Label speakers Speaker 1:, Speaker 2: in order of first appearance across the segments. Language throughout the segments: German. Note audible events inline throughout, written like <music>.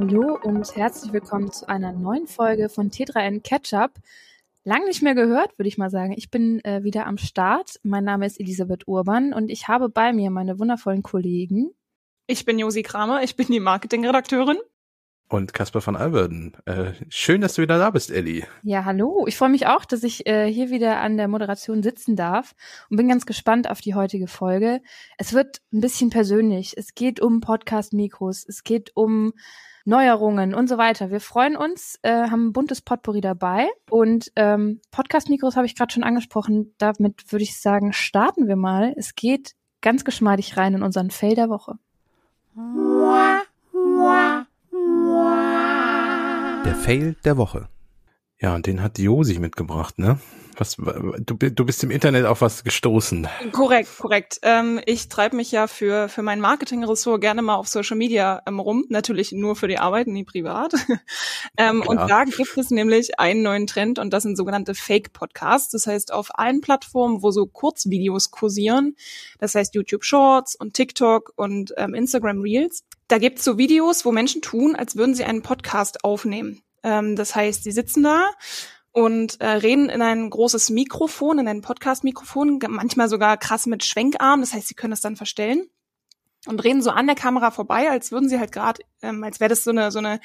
Speaker 1: Hallo und herzlich willkommen zu einer neuen Folge von T3N Ketchup. Lang nicht mehr gehört, würde ich mal sagen. Ich bin äh, wieder am Start. Mein Name ist Elisabeth Urban und ich habe bei mir meine wundervollen Kollegen.
Speaker 2: Ich bin Josi Kramer, ich bin die Marketingredakteurin.
Speaker 3: Und Caspar von Alberden. Äh, schön, dass du wieder da bist, Elli.
Speaker 1: Ja, hallo. Ich freue mich auch, dass ich äh, hier wieder an der Moderation sitzen darf und bin ganz gespannt auf die heutige Folge. Es wird ein bisschen persönlich. Es geht um Podcast-Mikros. Es geht um Neuerungen und so weiter. Wir freuen uns, äh, haben ein buntes Potpourri dabei und ähm, Podcast-Mikros habe ich gerade schon angesprochen. Damit würde ich sagen, starten wir mal. Es geht ganz geschmeidig rein in unseren Fail der Woche.
Speaker 3: Der Fail der Woche. Ja, und den hat Josi mitgebracht, ne? Was, du, du bist im Internet auf was gestoßen.
Speaker 2: Korrekt, korrekt. Ähm, ich treibe mich ja für, für mein Marketing-Ressort gerne mal auf Social Media ähm, rum. Natürlich nur für die Arbeit, nie privat. <laughs> ähm, und da gibt es nämlich einen neuen Trend und das sind sogenannte Fake-Podcasts. Das heißt, auf allen Plattformen, wo so Kurzvideos kursieren, das heißt YouTube Shorts und TikTok und ähm, Instagram Reels, da gibt's so Videos, wo Menschen tun, als würden sie einen Podcast aufnehmen. Ähm, das heißt, sie sitzen da und äh, reden in ein großes Mikrofon, in ein Podcast-Mikrofon, manchmal sogar krass mit Schwenkarm, das heißt, sie können es dann verstellen und reden so an der Kamera vorbei, als würden sie halt gerade, ähm, als wäre das so eine so eine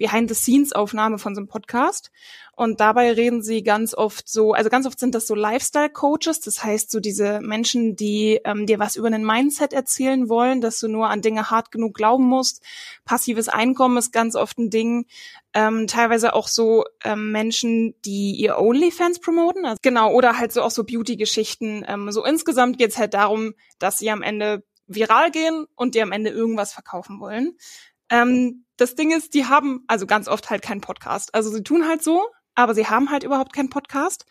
Speaker 2: Behind-the-Scenes-Aufnahme von so einem Podcast. Und dabei reden sie ganz oft so, also ganz oft sind das so Lifestyle-Coaches, das heißt so diese Menschen, die ähm, dir was über einen Mindset erzählen wollen, dass du nur an Dinge hart genug glauben musst. Passives Einkommen ist ganz oft ein Ding. Ähm, teilweise auch so ähm, Menschen, die ihr OnlyFans promoten. Also, genau, oder halt so auch so Beauty-Geschichten. Ähm, so insgesamt geht's halt darum, dass sie am Ende viral gehen und dir am Ende irgendwas verkaufen wollen. Ähm, das Ding ist, die haben also ganz oft halt keinen Podcast. Also sie tun halt so, aber sie haben halt überhaupt keinen Podcast.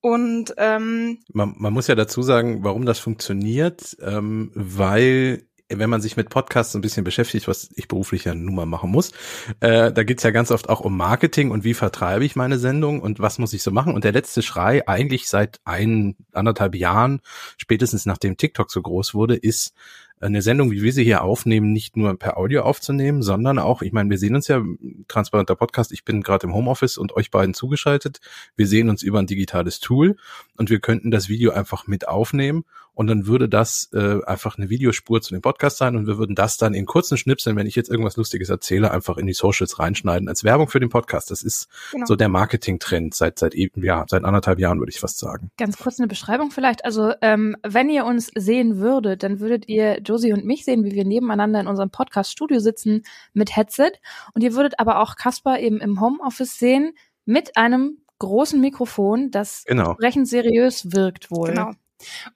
Speaker 2: Und ähm,
Speaker 3: man, man muss ja dazu sagen, warum das funktioniert, ähm, weil wenn man sich mit Podcasts ein bisschen beschäftigt, was ich beruflich ja nun mal machen muss, äh, da geht's ja ganz oft auch um Marketing und wie vertreibe ich meine Sendung und was muss ich so machen. Und der letzte Schrei, eigentlich seit ein, anderthalb Jahren, spätestens nachdem TikTok so groß wurde, ist, eine Sendung, wie wir sie hier aufnehmen, nicht nur per Audio aufzunehmen, sondern auch, ich meine, wir sehen uns ja, transparenter Podcast, ich bin gerade im Homeoffice und euch beiden zugeschaltet. Wir sehen uns über ein digitales Tool und wir könnten das Video einfach mit aufnehmen und dann würde das äh, einfach eine Videospur zu dem Podcast sein und wir würden das dann in kurzen Schnipseln, wenn ich jetzt irgendwas Lustiges erzähle, einfach in die Socials reinschneiden als Werbung für den Podcast. Das ist genau. so der Marketing-Trend seit seit eben ja seit anderthalb Jahren würde ich fast sagen.
Speaker 1: Ganz kurz eine Beschreibung vielleicht. Also ähm, wenn ihr uns sehen würdet, dann würdet ihr Josie und mich sehen, wie wir nebeneinander in unserem Podcast-Studio sitzen mit Headset und ihr würdet aber auch Kasper eben im Homeoffice sehen mit einem großen Mikrofon, das genau. entsprechend seriös wirkt wohl.
Speaker 2: Genau.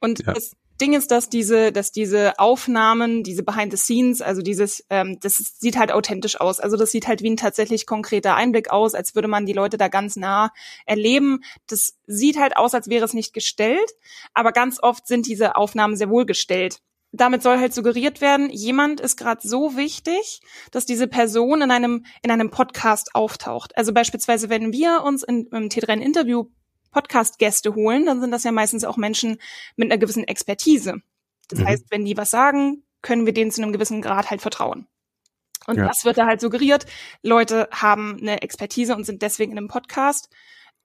Speaker 2: Und ja. das Ding ist, dass diese, dass diese Aufnahmen, diese Behind the Scenes, also dieses, ähm, das sieht halt authentisch aus. Also das sieht halt wie ein tatsächlich konkreter Einblick aus, als würde man die Leute da ganz nah erleben. Das sieht halt aus, als wäre es nicht gestellt, aber ganz oft sind diese Aufnahmen sehr wohl gestellt damit soll halt suggeriert werden, jemand ist gerade so wichtig, dass diese Person in einem in einem Podcast auftaucht. Also beispielsweise, wenn wir uns in, im T3 Interview Podcast-Gäste holen, dann sind das ja meistens auch Menschen mit einer gewissen Expertise. Das mhm. heißt, wenn die was sagen, können wir denen zu einem gewissen Grad halt vertrauen. Und ja. das wird da halt suggeriert. Leute haben eine Expertise und sind deswegen in einem Podcast.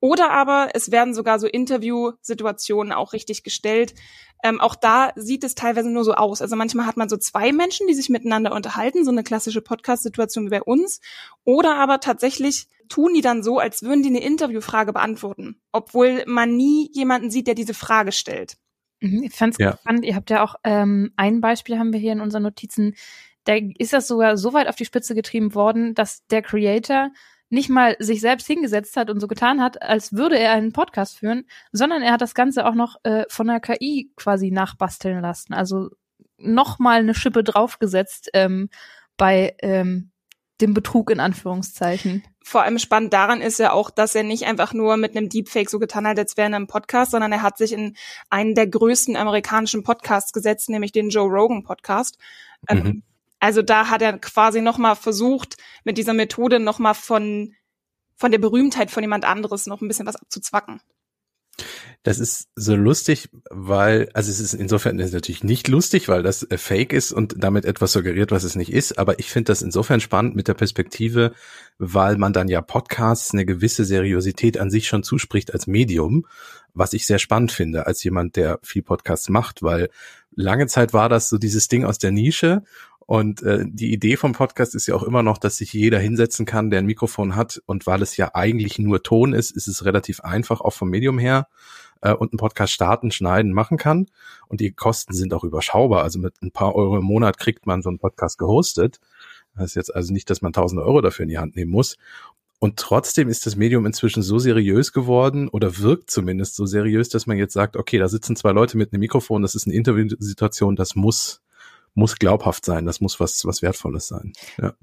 Speaker 2: Oder aber es werden sogar so Interviewsituationen auch richtig gestellt. Ähm, auch da sieht es teilweise nur so aus. Also manchmal hat man so zwei Menschen, die sich miteinander unterhalten, so eine klassische Podcast-Situation wie bei uns. Oder aber tatsächlich tun die dann so, als würden die eine Interviewfrage beantworten, obwohl man nie jemanden sieht, der diese Frage stellt.
Speaker 1: Mhm, ich fand's ja. spannend. Ihr habt ja auch ähm, ein Beispiel haben wir hier in unseren Notizen. Da ist das sogar so weit auf die Spitze getrieben worden, dass der Creator nicht mal sich selbst hingesetzt hat und so getan hat, als würde er einen Podcast führen, sondern er hat das Ganze auch noch äh, von der KI quasi nachbasteln lassen. Also noch mal eine Schippe draufgesetzt ähm, bei ähm, dem Betrug in Anführungszeichen.
Speaker 2: Vor allem spannend daran ist ja auch, dass er nicht einfach nur mit einem Deepfake so getan hat, als wäre er ein Podcast, sondern er hat sich in einen der größten amerikanischen Podcasts gesetzt, nämlich den Joe Rogan Podcast. Ähm, mhm. Ähm, also da hat er quasi nochmal versucht, mit dieser Methode nochmal von, von der Berühmtheit von jemand anderes noch ein bisschen was abzuzwacken.
Speaker 3: Das ist so lustig, weil, also es ist insofern ist natürlich nicht lustig, weil das äh, fake ist und damit etwas suggeriert, was es nicht ist. Aber ich finde das insofern spannend mit der Perspektive, weil man dann ja Podcasts eine gewisse Seriosität an sich schon zuspricht als Medium, was ich sehr spannend finde als jemand, der viel Podcasts macht, weil lange Zeit war das so dieses Ding aus der Nische und äh, die Idee vom Podcast ist ja auch immer noch, dass sich jeder hinsetzen kann, der ein Mikrofon hat. Und weil es ja eigentlich nur Ton ist, ist es relativ einfach, auch vom Medium her. Äh, und einen Podcast starten, schneiden, machen kann. Und die Kosten sind auch überschaubar. Also mit ein paar Euro im Monat kriegt man so einen Podcast gehostet. Das ist jetzt also nicht, dass man tausende Euro dafür in die Hand nehmen muss. Und trotzdem ist das Medium inzwischen so seriös geworden oder wirkt zumindest so seriös, dass man jetzt sagt, okay, da sitzen zwei Leute mit einem Mikrofon, das ist eine Interviewsituation, das muss muss glaubhaft sein, das muss was, was Wertvolles sein. Ja.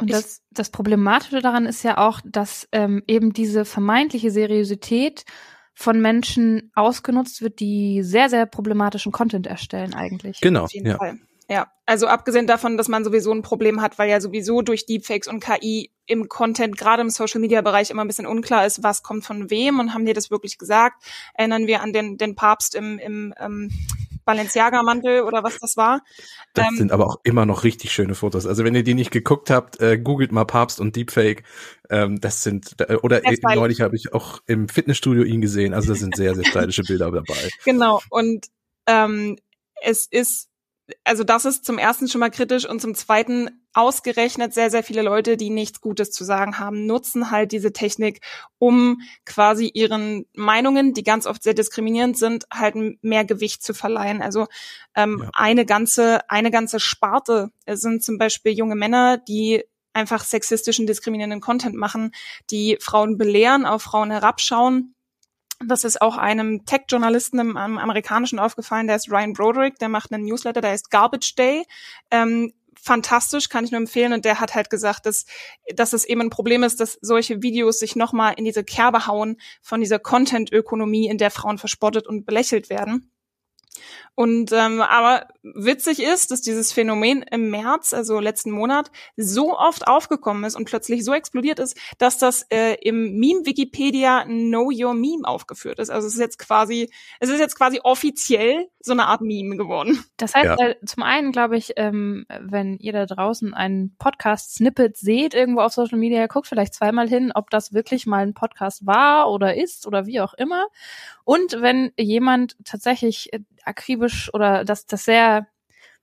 Speaker 1: Und das, das Problematische daran ist ja auch, dass ähm, eben diese vermeintliche Seriosität von Menschen ausgenutzt wird, die sehr, sehr problematischen Content erstellen eigentlich.
Speaker 3: Genau. Auf jeden ja. Fall.
Speaker 2: Ja, also abgesehen davon, dass man sowieso ein Problem hat, weil ja sowieso durch Deepfakes und KI im Content, gerade im Social Media Bereich, immer ein bisschen unklar ist, was kommt von wem und haben die das wirklich gesagt? Erinnern wir an den, den Papst im, im ähm, Balenciaga-Mantel oder was das war.
Speaker 3: Das ähm, sind aber auch immer noch richtig schöne Fotos. Also wenn ihr die nicht geguckt habt, äh, googelt mal Papst und Deepfake. Ähm, das sind, äh, oder neulich habe ich auch im Fitnessstudio ihn gesehen. Also das sind sehr, sehr stylische Bilder dabei. <laughs>
Speaker 2: Genau. Und ähm, es ist also das ist zum ersten schon mal kritisch und zum zweiten ausgerechnet sehr, sehr viele Leute, die nichts Gutes zu sagen haben, nutzen halt diese Technik, um quasi ihren Meinungen, die ganz oft sehr diskriminierend sind, halt mehr Gewicht zu verleihen. Also ähm, ja. eine ganze, eine ganze Sparte sind zum Beispiel junge Männer, die einfach sexistischen, diskriminierenden Content machen, die Frauen belehren, auf Frauen herabschauen das ist auch einem Tech-Journalisten im, im, amerikanischen aufgefallen, der ist Ryan Broderick, der macht einen Newsletter, der heißt Garbage Day. Ähm, fantastisch, kann ich nur empfehlen. Und der hat halt gesagt, dass, dass es eben ein Problem ist, dass solche Videos sich nochmal in diese Kerbe hauen von dieser Content-Ökonomie, in der Frauen verspottet und belächelt werden. Und ähm, aber witzig ist, dass dieses Phänomen im März, also letzten Monat, so oft aufgekommen ist und plötzlich so explodiert ist, dass das äh, im Meme Wikipedia Know Your Meme aufgeführt ist. Also es ist jetzt quasi, es ist jetzt quasi offiziell so eine Art Meme geworden.
Speaker 1: Das heißt, ja. äh, zum einen glaube ich, ähm, wenn ihr da draußen einen Podcast-Snippet seht irgendwo auf Social Media, guckt vielleicht zweimal hin, ob das wirklich mal ein Podcast war oder ist oder wie auch immer. Und wenn jemand tatsächlich äh, akribisch oder das, das sehr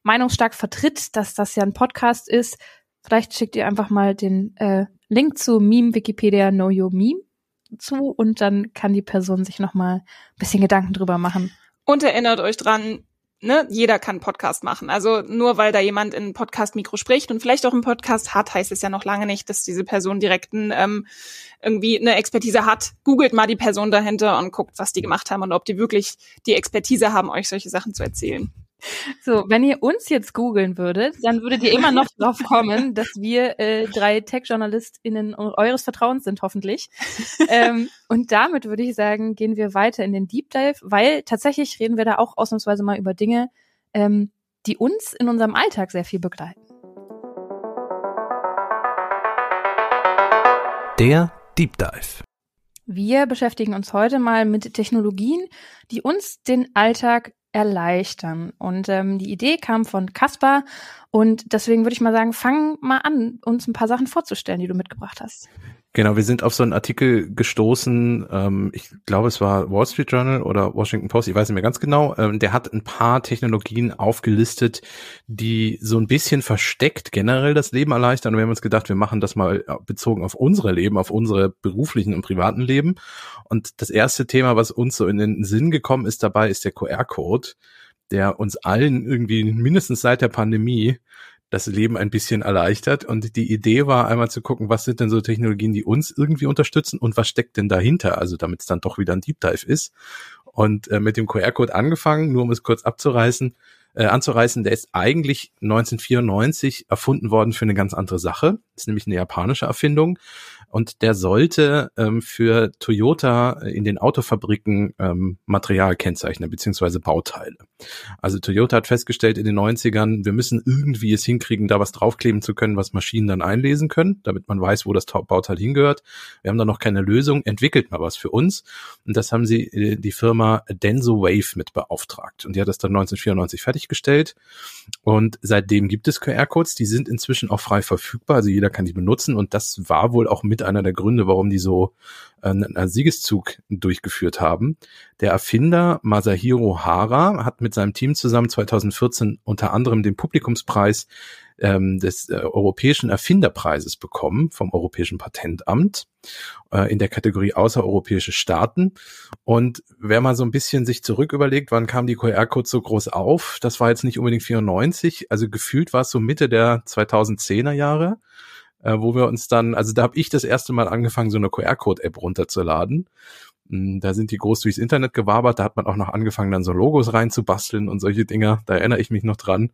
Speaker 1: meinungsstark vertritt, dass das ja ein Podcast ist, vielleicht schickt ihr einfach mal den äh, Link zu Meme Wikipedia Know Your Meme zu und dann kann die Person sich noch mal ein bisschen Gedanken drüber machen.
Speaker 2: Und erinnert euch dran, ne, jeder kann Podcast machen. Also nur weil da jemand in Podcast-Mikro spricht und vielleicht auch einen Podcast hat, heißt es ja noch lange nicht, dass diese Person direkt ähm, irgendwie eine Expertise hat. Googelt mal die Person dahinter und guckt, was die gemacht haben und ob die wirklich die Expertise haben, euch solche Sachen zu erzählen.
Speaker 1: So, wenn ihr uns jetzt googeln würdet, dann würdet ihr immer noch <laughs> drauf kommen, dass wir äh, drei Tech-JournalistInnen eures Vertrauens sind, hoffentlich. ähm, und damit würde ich sagen, gehen wir weiter in den Deep Dive, weil tatsächlich reden wir da auch ausnahmsweise mal über Dinge, ähm, die uns in unserem Alltag sehr viel begleiten.
Speaker 3: Der Deep Dive.
Speaker 1: Wir beschäftigen uns heute mal mit Technologien, die uns den Alltag erleichtern. Und ähm, die Idee kam von Kaspar und deswegen würde ich mal sagen, fang mal an, uns ein paar Sachen vorzustellen, die du mitgebracht hast.
Speaker 3: Genau, wir sind auf so einen Artikel gestoßen, ähm, ich glaube, es war Wall Street Journal oder Washington Post, ich weiß nicht mehr ganz genau. Ähm, der hat ein paar Technologien aufgelistet, die so ein bisschen versteckt generell das Leben erleichtern. Und wir haben uns gedacht, wir machen das mal äh, bezogen auf unsere Leben, auf unsere beruflichen und privaten Leben. Und das erste Thema, was uns so in den Sinn gekommen ist dabei, ist der QR-Code, der uns allen irgendwie mindestens seit der Pandemie das Leben ein bisschen erleichtert. Und die Idee war einmal zu gucken, was sind denn so Technologien, die uns irgendwie unterstützen und was steckt denn dahinter, also damit es dann doch wieder ein Deep Dive ist. Und äh, mit dem QR-Code angefangen, nur um es kurz abzureißen, äh, anzureißen, der ist eigentlich 1994 erfunden worden für eine ganz andere Sache. Ist nämlich eine japanische Erfindung. Und der sollte ähm, für Toyota in den Autofabriken ähm, Material kennzeichnen, beziehungsweise Bauteile. Also Toyota hat festgestellt in den 90ern, wir müssen irgendwie es hinkriegen, da was draufkleben zu können, was Maschinen dann einlesen können, damit man weiß, wo das Bauteil hingehört. Wir haben da noch keine Lösung, entwickelt mal was für uns. Und das haben sie äh, die Firma Denso Wave mit beauftragt. Und die hat das dann 1994 fertiggestellt. Und seitdem gibt es QR-Codes, die sind inzwischen auch frei verfügbar, also jeder kann die benutzen. Und das war wohl auch mit einer der Gründe, warum die so äh, einen Siegeszug durchgeführt haben. Der Erfinder Masahiro Hara hat mit seinem Team zusammen 2014 unter anderem den Publikumspreis ähm, des äh, Europäischen Erfinderpreises bekommen vom Europäischen Patentamt äh, in der Kategorie außereuropäische Staaten. Und wer mal so ein bisschen sich zurück überlegt, wann kam die QR-Codes so groß auf? Das war jetzt nicht unbedingt 94, also gefühlt war es so Mitte der 2010er Jahre äh, wo wir uns dann, also da habe ich das erste Mal angefangen, so eine QR-Code-App runterzuladen. Hm, da sind die groß durchs Internet gewabert, da hat man auch noch angefangen, dann so Logos reinzubasteln und solche Dinger, da erinnere ich mich noch dran.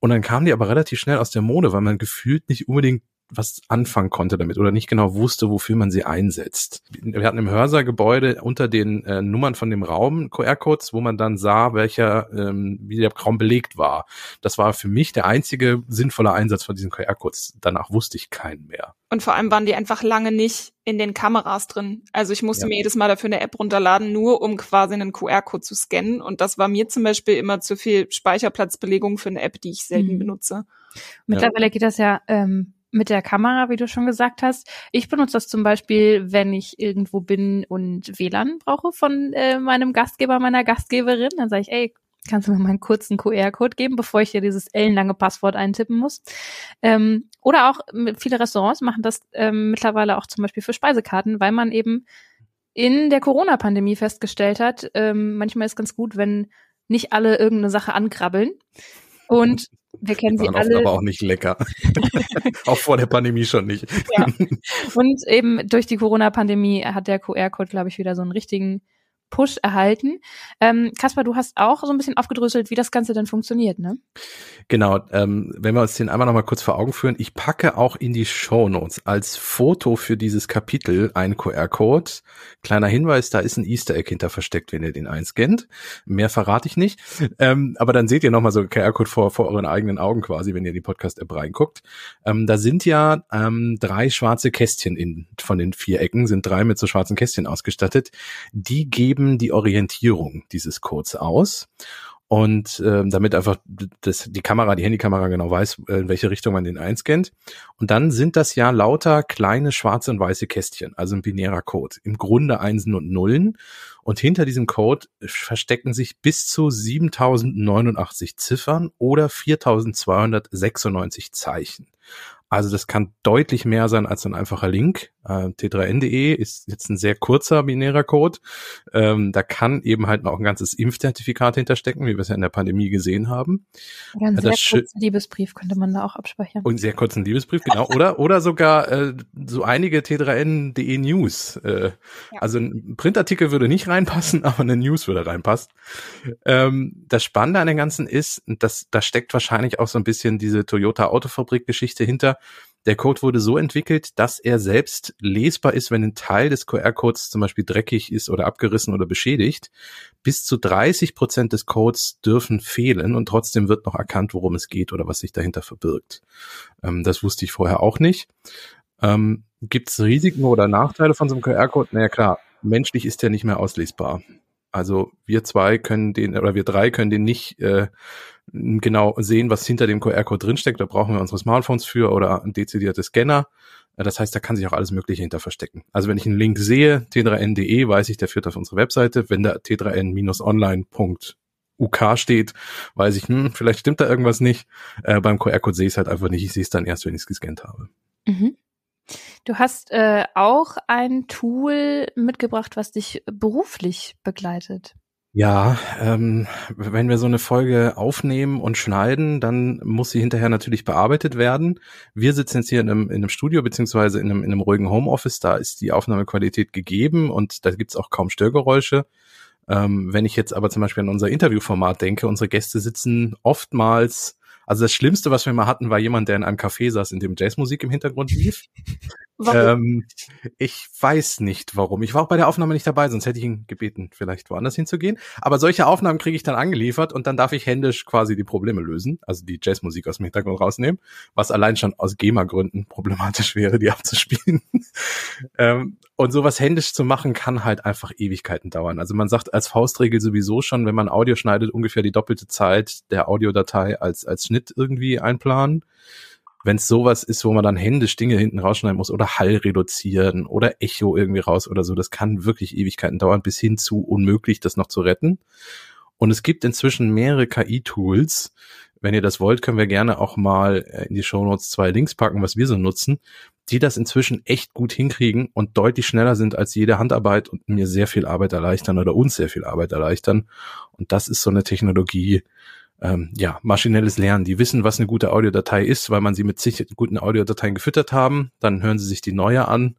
Speaker 3: Und dann kamen die aber relativ schnell aus der Mode, weil man gefühlt nicht unbedingt was anfangen konnte damit oder nicht genau wusste, wofür man sie einsetzt. Wir hatten im Hörsaal-Gebäude unter den äh, Nummern von dem Raum QR-Codes, wo man dann sah, welcher, ähm, wie der Raum belegt war. Das war für mich der einzige sinnvolle Einsatz von diesen QR-Codes. Danach wusste ich keinen mehr.
Speaker 2: Und vor allem waren die einfach lange nicht in den Kameras drin. Also ich musste ja. mir jedes Mal dafür eine App runterladen, nur um quasi einen QR-Code zu scannen. Und das war mir zum Beispiel immer zu viel Speicherplatzbelegung für eine App, die ich selten mhm. benutze.
Speaker 1: Mittlerweile ja. geht das ja ähm, mit der Kamera, wie du schon gesagt hast. Ich benutze das zum Beispiel, wenn ich irgendwo bin und WLAN brauche von äh, meinem Gastgeber, meiner Gastgeberin. Dann sage ich, ey, kannst du mir mal einen kurzen QR-Code geben, bevor ich dir dieses ellenlange Passwort eintippen muss. Ähm, oder auch viele Restaurants machen das ähm, mittlerweile auch zum Beispiel für Speisekarten, weil man eben in der Corona-Pandemie festgestellt hat, ähm, manchmal ist ganz gut, wenn nicht alle irgendeine Sache ankrabbeln. Und wir kennen sie alle.
Speaker 3: aber auch nicht lecker. <laughs> auch vor der Pandemie schon nicht. ja.
Speaker 1: Und eben durch die Corona-Pandemie hat der QR-Code, glaube ich, wieder so einen richtigen Push erhalten. Ähm, Kaspar, du hast auch so ein bisschen aufgedröselt, wie das Ganze dann funktioniert, ne?
Speaker 3: Genau, ähm, wenn wir uns den einmal nochmal kurz vor Augen führen, ich packe auch in die Show Notes als Foto für dieses Kapitel einen QR-Code. Kleiner Hinweis, da ist ein Easter Egg hinter versteckt, wenn ihr den einscannt. Mehr verrate ich nicht. Ähm, aber dann seht ihr nochmal so einen QR-Code vor, vor euren eigenen Augen quasi, wenn ihr die Podcast-App reinguckt. Ähm, da sind ja ähm, drei schwarze Kästchen in, von den vier Ecken, sind drei mit so schwarzen Kästchen ausgestattet. Die geben geben die Orientierung dieses Codes aus. Und äh, damit einfach das, die Kamera, die Handykamera genau weiß, äh, in welche Richtung man den einscannt. Und dann sind das ja lauter kleine schwarze und weiße Kästchen, also ein binärer Code. Im Grunde Einsen und Nullen. Und hinter diesem Code verstecken sich bis zu 7089 Ziffern oder 4296 Zeichen. Also das kann deutlich mehr sein als ein einfacher Link. Äh, T3N.de ist jetzt ein sehr kurzer binärer Code. Ähm, da kann eben halt noch ein ganzes Impfzertifikat hinterstecken, wie wir es ja in der Pandemie gesehen haben.
Speaker 1: Ja, einen sehr kurzen Liebesbrief könnte man da auch abspeichern.
Speaker 3: Und einen sehr kurzen Liebesbrief, genau. oder, oder sogar äh, so einige T3N.de News. Äh, ja. Also ein Printartikel würde nicht reinpassen, <laughs> aber eine News würde reinpassen. Ähm, das Spannende an dem Ganzen ist, dass da steckt wahrscheinlich auch so ein bisschen diese Toyota Autofabrik Geschichte hinter der Code wurde so entwickelt, dass er selbst lesbar ist, wenn ein Teil des QR-Codes zum Beispiel dreckig ist oder abgerissen oder beschädigt. Bis zu 30 Prozent des Codes dürfen fehlen und trotzdem wird noch erkannt, worum es geht oder was sich dahinter verbirgt. Ähm, das wusste ich vorher auch nicht. Ähm, Gibt es Risiken oder Nachteile von so einem QR-Code? Naja klar, menschlich ist der nicht mehr auslesbar. Also wir zwei können den oder wir drei können den nicht äh, genau sehen, was hinter dem QR-Code drinsteckt. Da brauchen wir unsere Smartphones für oder ein dezidiertes Scanner. Das heißt, da kann sich auch alles Mögliche hinter verstecken. Also wenn ich einen Link sehe, t3n.de, weiß ich, der führt auf unsere Webseite. Wenn da t3n-online.uk steht, weiß ich, hm, vielleicht stimmt da irgendwas nicht. Äh, beim QR-Code sehe ich es halt einfach nicht. Ich sehe es dann erst, wenn ich es gescannt habe. Mhm.
Speaker 1: Du hast äh, auch ein Tool mitgebracht, was dich beruflich begleitet.
Speaker 3: Ja, ähm, wenn wir so eine Folge aufnehmen und schneiden, dann muss sie hinterher natürlich bearbeitet werden. Wir sitzen jetzt hier in einem, in einem Studio beziehungsweise in einem, in einem ruhigen Homeoffice, da ist die Aufnahmequalität gegeben und da gibt's auch kaum Störgeräusche. Ähm, wenn ich jetzt aber zum Beispiel an unser Interviewformat denke, unsere Gäste sitzen oftmals also das Schlimmste, was wir mal hatten, war jemand, der in einem Café saß, in dem Jazzmusik im Hintergrund lief. Ähm, ich weiß nicht warum. Ich war auch bei der Aufnahme nicht dabei, sonst hätte ich ihn gebeten, vielleicht woanders hinzugehen. Aber solche Aufnahmen kriege ich dann angeliefert und dann darf ich händisch quasi die Probleme lösen, also die Jazzmusik aus dem Hintergrund rausnehmen, was allein schon aus GEMA-Gründen problematisch wäre, die <laughs> abzuspielen. ähm, und sowas händisch zu machen, kann halt einfach Ewigkeiten dauern. Also man sagt als Faustregel sowieso schon, wenn man Audio schneidet, ungefähr die doppelte Zeit der Audiodatei als, als Schnitt irgendwie einplanen wenn es sowas ist, wo man dann händisch Dinge hinten rausschneiden muss oder Hall reduzieren oder Echo irgendwie raus oder so, das kann wirklich Ewigkeiten dauern, bis hin zu unmöglich, das noch zu retten. Und es gibt inzwischen mehrere KI-Tools. Wenn ihr das wollt, können wir gerne auch mal äh, in die Show Notes zwei Links packen, was wir so nutzen, die das inzwischen echt gut hinkriegen und deutlich schneller sind als jede Handarbeit und mir sehr viel Arbeit erleichtern oder uns sehr viel Arbeit erleichtern. Und das ist so eine Technologie, ähm, ja, maschinelles Lernen. Die wissen, was eine gute Audiodatei ist, weil man sie mit sich guten Audiodateien gefüttert haben. Dann hören sie sich die neue an,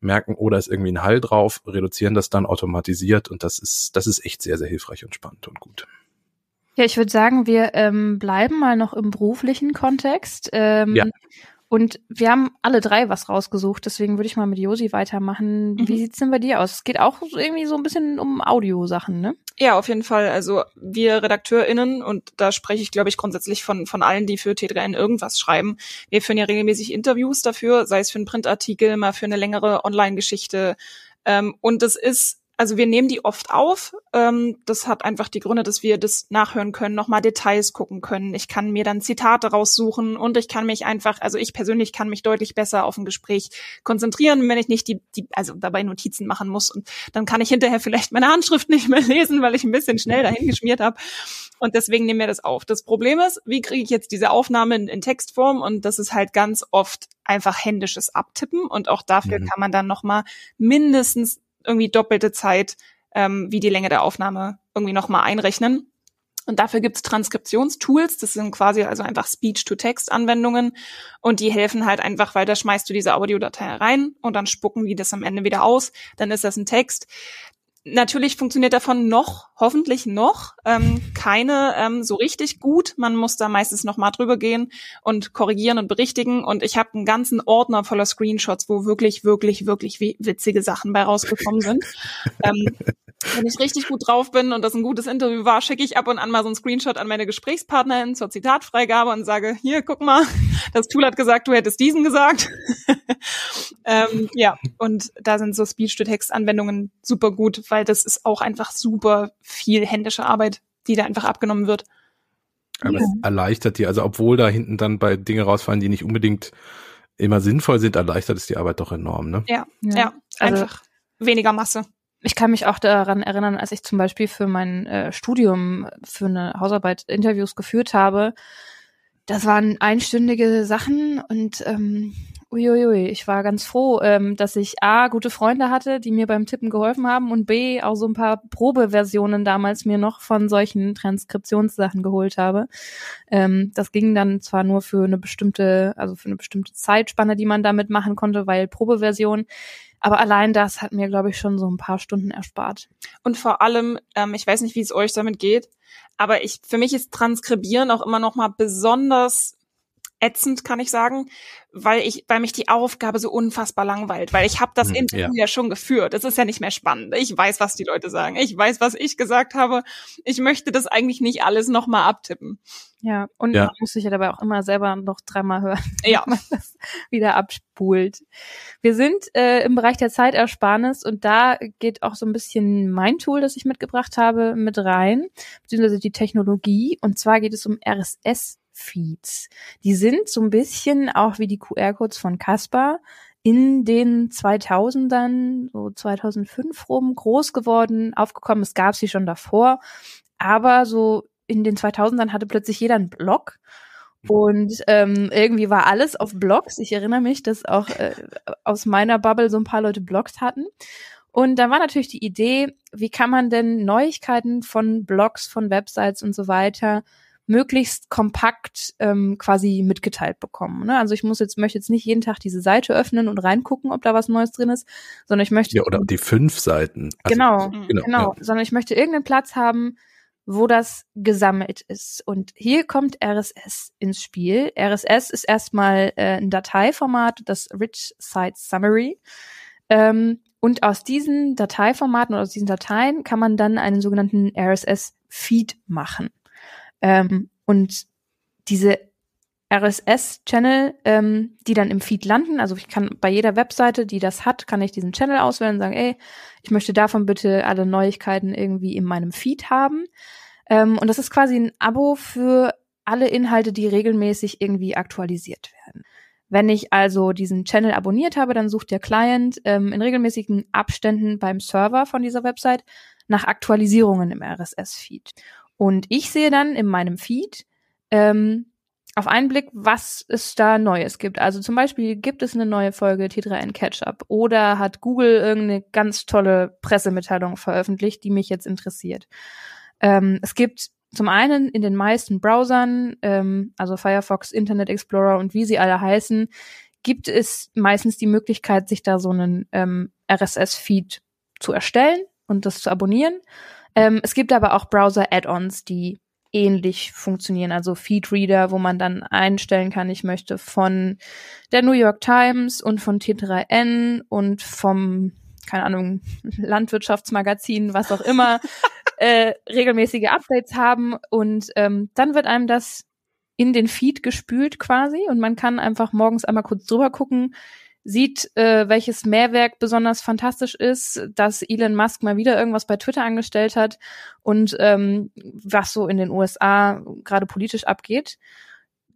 Speaker 3: merken, oh, da ist irgendwie ein Hall drauf, reduzieren das dann automatisiert und das ist, das ist echt sehr, sehr hilfreich und spannend und gut.
Speaker 1: Ja, ich würde sagen, wir ähm, bleiben mal noch im beruflichen Kontext. Ähm, ja. Und wir haben alle drei was rausgesucht, deswegen würde ich mal mit Josi weitermachen. Mhm. Wie sieht's denn bei dir aus? Es geht auch irgendwie so ein bisschen um Audiosachen, ne?
Speaker 2: Ja, auf jeden Fall. Also wir RedakteurInnen, und da spreche ich, glaube ich, grundsätzlich von, von allen, die für T3N irgendwas schreiben, wir führen ja regelmäßig Interviews dafür, sei es für einen Printartikel, mal für eine längere Online-Geschichte. Ähm, und es ist also wir nehmen die oft auf. Ähm, das hat einfach die Gründe, dass wir das nachhören können, nochmal Details gucken können. Ich kann mir dann Zitate raussuchen und ich kann mich einfach, also ich persönlich kann mich deutlich besser auf ein Gespräch konzentrieren, wenn ich nicht die, die also dabei Notizen machen muss. Und dann kann ich hinterher vielleicht meine Handschrift nicht mehr lesen, weil ich ein bisschen schnell dahin geschmiert habe. Und deswegen nehmen wir das auf. Das Problem ist, wie kriege ich jetzt diese Aufnahme in, in Textform? Und das ist halt ganz oft einfach händisches Abtippen. Und auch dafür mhm. kann man dann nochmal mindestens irgendwie doppelte Zeit ähm, wie die Länge der Aufnahme irgendwie nochmal einrechnen. Und dafür gibt's Transkriptionstools, das sind quasi also einfach Speech-to-Text-Anwendungen. Und die helfen halt einfach, weil da schmeißt du diese Audiodatei rein und dann spucken die das am Ende wieder aus, dann ist das ein Text. Natürlich funktioniert davon noch, hoffentlich noch, ähm, keine ähm, so richtig gut. Man muss da meistens noch mal drüber gehen und korrigieren und berichtigen. Und ich habe einen ganzen Ordner voller Screenshots, wo wirklich, wirklich, wirklich witzige Sachen bei rausgekommen sind. <laughs> ähm, wenn ich richtig gut drauf bin und das ein gutes Interview war, schicke ich ab und an mal so einen Screenshot an meine Gesprächspartnerin zur Zitatfreigabe und sage, hier, guck mal, <laughs> das Tool hat gesagt, du hättest diesen gesagt. <laughs> ähm, ja, und da sind so Speech-to-Text-Anwendungen super gut, weil das ist auch einfach super viel händische Arbeit, die da einfach abgenommen wird.
Speaker 3: Aber ja. es erleichtert die, also obwohl da hinten dann bei Dinge rausfallen, die nicht unbedingt immer sinnvoll sind, erleichtert es die Arbeit doch enorm, ne?
Speaker 2: Ja, ja, ja also einfach weniger Masse
Speaker 1: ich kann mich auch daran erinnern, als ich zum Beispiel für mein äh, Studium für eine Hausarbeit Interviews geführt habe. Das waren einstündige Sachen und ähm, uiuiui, ich war ganz froh, ähm, dass ich A, gute Freunde hatte, die mir beim Tippen geholfen haben und B, auch so ein paar Probeversionen damals mir noch von solchen Transkriptionssachen geholt habe. Ähm, das ging dann zwar nur für eine bestimmte, also für eine bestimmte Zeitspanne, die man damit machen konnte, weil Probeversion aber allein das hat mir, glaube ich, schon so ein paar Stunden erspart.
Speaker 2: Und vor allem, ähm, ich weiß nicht, wie es euch damit geht, aber ich, für mich ist Transkribieren auch immer noch mal besonders ätzend, kann ich sagen, weil ich, weil mich die Aufgabe so unfassbar langweilt, weil ich habe das hm, Interview ja. ja schon geführt. Es ist ja nicht mehr spannend. Ich weiß, was die Leute sagen. Ich weiß, was ich gesagt habe. Ich möchte das eigentlich nicht alles nochmal abtippen.
Speaker 1: Ja, und ja. man muss sich ja dabei auch immer selber noch dreimal hören, <laughs>
Speaker 2: ja.
Speaker 1: man das wieder abspult. Wir sind äh, im Bereich der Zeitersparnis und da geht auch so ein bisschen mein Tool, das ich mitgebracht habe, mit rein, beziehungsweise die Technologie. Und zwar geht es um RSS Feeds. Die sind so ein bisschen auch wie die QR-Codes von Caspar in den 2000ern, so 2005 rum, groß geworden, aufgekommen. Es gab sie schon davor, aber so in den 2000ern hatte plötzlich jeder einen Blog und ähm, irgendwie war alles auf Blogs. Ich erinnere mich, dass auch äh, aus meiner Bubble so ein paar Leute Blogs hatten. Und da war natürlich die Idee, wie kann man denn Neuigkeiten von Blogs, von Websites und so weiter möglichst kompakt ähm, quasi mitgeteilt bekommen. Ne? Also ich muss jetzt möchte jetzt nicht jeden Tag diese Seite öffnen und reingucken, ob da was Neues drin ist, sondern ich möchte
Speaker 3: ja oder die fünf Seiten.
Speaker 1: Also, genau, genau, genau ja. sondern ich möchte irgendeinen Platz haben, wo das gesammelt ist. Und hier kommt RSS ins Spiel. RSS ist erstmal äh, ein Dateiformat, das Rich Site Summary. Ähm, und aus diesen Dateiformaten oder aus diesen Dateien kann man dann einen sogenannten RSS-Feed machen. Ähm, und diese RSS-Channel, ähm, die dann im Feed landen. Also ich kann bei jeder Webseite, die das hat, kann ich diesen Channel auswählen und sagen, ey, ich möchte davon bitte alle Neuigkeiten irgendwie in meinem Feed haben. Ähm, und das ist quasi ein Abo für alle Inhalte, die regelmäßig irgendwie aktualisiert werden. Wenn ich also diesen Channel abonniert habe, dann sucht der Client ähm, in regelmäßigen Abständen beim Server von dieser Website nach Aktualisierungen im RSS-Feed. Und ich sehe dann in meinem Feed ähm, auf einen Blick, was es da Neues gibt. Also zum Beispiel gibt es eine neue Folge T3N Catch-up oder hat Google irgendeine ganz tolle Pressemitteilung veröffentlicht, die mich jetzt interessiert. Ähm, es gibt zum einen in den meisten Browsern, ähm, also Firefox, Internet Explorer und wie sie alle heißen, gibt es meistens die Möglichkeit, sich da so einen ähm, RSS-Feed zu erstellen und das zu abonnieren. Ähm, es gibt aber auch Browser-Add-ons, die ähnlich funktionieren, also Feedreader, wo man dann einstellen kann, ich möchte von der New York Times und von T3N und vom, keine Ahnung, Landwirtschaftsmagazin, was auch immer, <laughs> äh, regelmäßige Updates haben und ähm, dann wird einem das in den Feed gespült quasi und man kann einfach morgens einmal kurz drüber gucken, sieht, äh, welches Mehrwerk besonders fantastisch ist, dass Elon Musk mal wieder irgendwas bei Twitter angestellt hat und ähm, was so in den USA gerade politisch abgeht,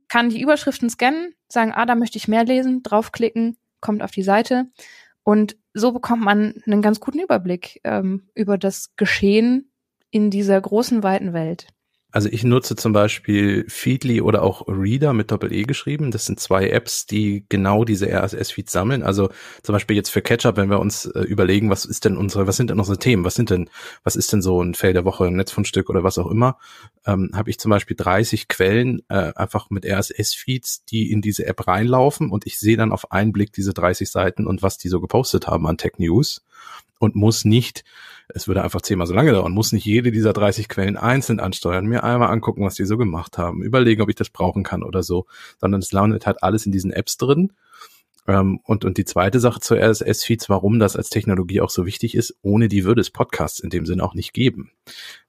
Speaker 1: kann die Überschriften scannen, sagen, ah, da möchte ich mehr lesen, draufklicken, kommt auf die Seite und so bekommt man einen ganz guten Überblick ähm, über das Geschehen in dieser großen, weiten Welt.
Speaker 3: Also ich nutze zum Beispiel Feedly oder auch Reader mit Doppel-E geschrieben. Das sind zwei Apps, die genau diese RSS-Feeds sammeln. Also zum Beispiel jetzt für Catch-up, wenn wir uns äh, überlegen, was ist denn unsere, was sind denn unsere Themen? Was sind denn, was ist denn so ein Feld der Woche, ein Netzfundstück oder was auch immer? Ähm, Habe ich zum Beispiel 30 Quellen äh, einfach mit RSS-Feeds, die in diese App reinlaufen und ich sehe dann auf einen Blick diese 30 Seiten und was die so gepostet haben an Tech News und muss nicht es würde einfach zehnmal so lange dauern, muss nicht jede dieser 30 Quellen einzeln ansteuern, mir einmal angucken, was die so gemacht haben, überlegen, ob ich das brauchen kann oder so, sondern es landet halt alles in diesen Apps drin. Ähm, und, und die zweite Sache zu RSS-Feeds, warum das als Technologie auch so wichtig ist, ohne die würde es Podcasts in dem Sinn auch nicht geben.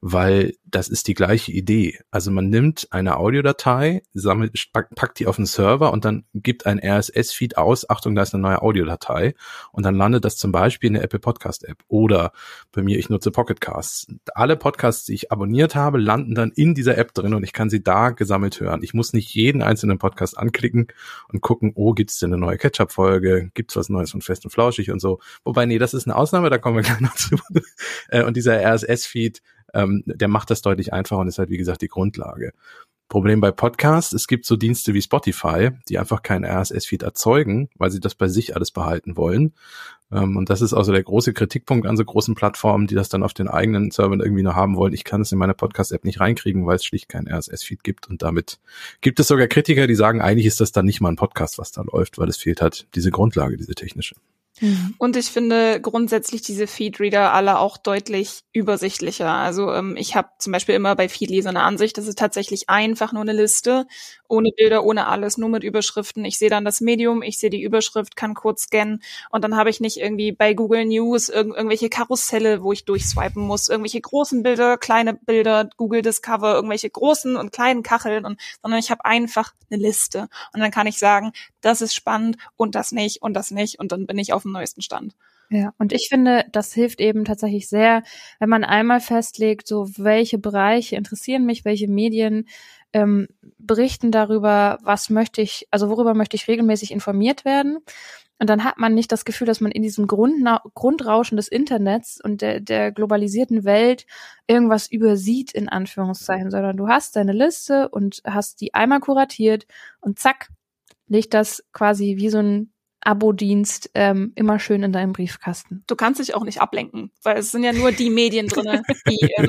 Speaker 3: Weil das ist die gleiche Idee. Also man nimmt eine Audiodatei, sammelt, packt die auf den Server und dann gibt ein RSS-Feed aus, Achtung, da ist eine neue Audiodatei und dann landet das zum Beispiel in der Apple Podcast App oder bei mir, ich nutze Pocketcasts. Alle Podcasts, die ich abonniert habe, landen dann in dieser App drin und ich kann sie da gesammelt hören. Ich muss nicht jeden einzelnen Podcast anklicken und gucken, oh, gibt's denn eine neue Ketchup-Folge, gibt's was Neues von Fest und Flauschig und so. Wobei, nee, das ist eine Ausnahme, da kommen wir <laughs> gleich noch zu. Äh, und dieser RSS-Feed, ähm, der macht das deutlich einfacher und ist halt, wie gesagt, die Grundlage. Problem bei Podcasts, es gibt so Dienste wie Spotify, die einfach keinen RSS-Feed erzeugen, weil sie das bei sich alles behalten wollen. Ähm, und das ist also der große Kritikpunkt an so großen Plattformen, die das dann auf den eigenen Servern irgendwie noch haben wollen. Ich kann es in meine Podcast-App nicht reinkriegen, weil es schlicht keinen RSS-Feed gibt. Und damit gibt es sogar Kritiker, die sagen, eigentlich ist das dann nicht mal ein Podcast, was da läuft, weil es fehlt halt diese Grundlage, diese technische.
Speaker 2: Mhm. Und ich finde grundsätzlich diese Feedreader alle auch deutlich übersichtlicher. Also ähm, ich habe zum Beispiel immer bei Feedly eine Ansicht, das ist tatsächlich einfach nur eine Liste, ohne Bilder, ohne alles, nur mit Überschriften. Ich sehe dann das Medium, ich sehe die Überschrift, kann kurz scannen und dann habe ich nicht irgendwie bei Google News irg irgendwelche Karusselle, wo ich durchswipen muss, irgendwelche großen Bilder, kleine Bilder, Google Discover, irgendwelche großen und kleinen Kacheln, und, sondern ich habe einfach eine Liste. Und dann kann ich sagen, das ist spannend und das nicht und das nicht und dann bin ich auf dem neuesten Stand.
Speaker 1: Ja, und ich finde, das hilft eben tatsächlich sehr, wenn man einmal festlegt, so welche Bereiche interessieren mich, welche Medien ähm, berichten darüber, was möchte ich, also worüber möchte ich regelmäßig informiert werden. Und dann hat man nicht das Gefühl, dass man in diesem Grundna Grundrauschen des Internets und der, der globalisierten Welt irgendwas übersieht, in Anführungszeichen, sondern du hast deine Liste und hast die einmal kuratiert und zack, legt das quasi wie so ein Abo-Dienst ähm, immer schön in deinem Briefkasten.
Speaker 2: Du kannst dich auch nicht ablenken, weil es sind ja nur die Medien drinne, <laughs> die, ähm,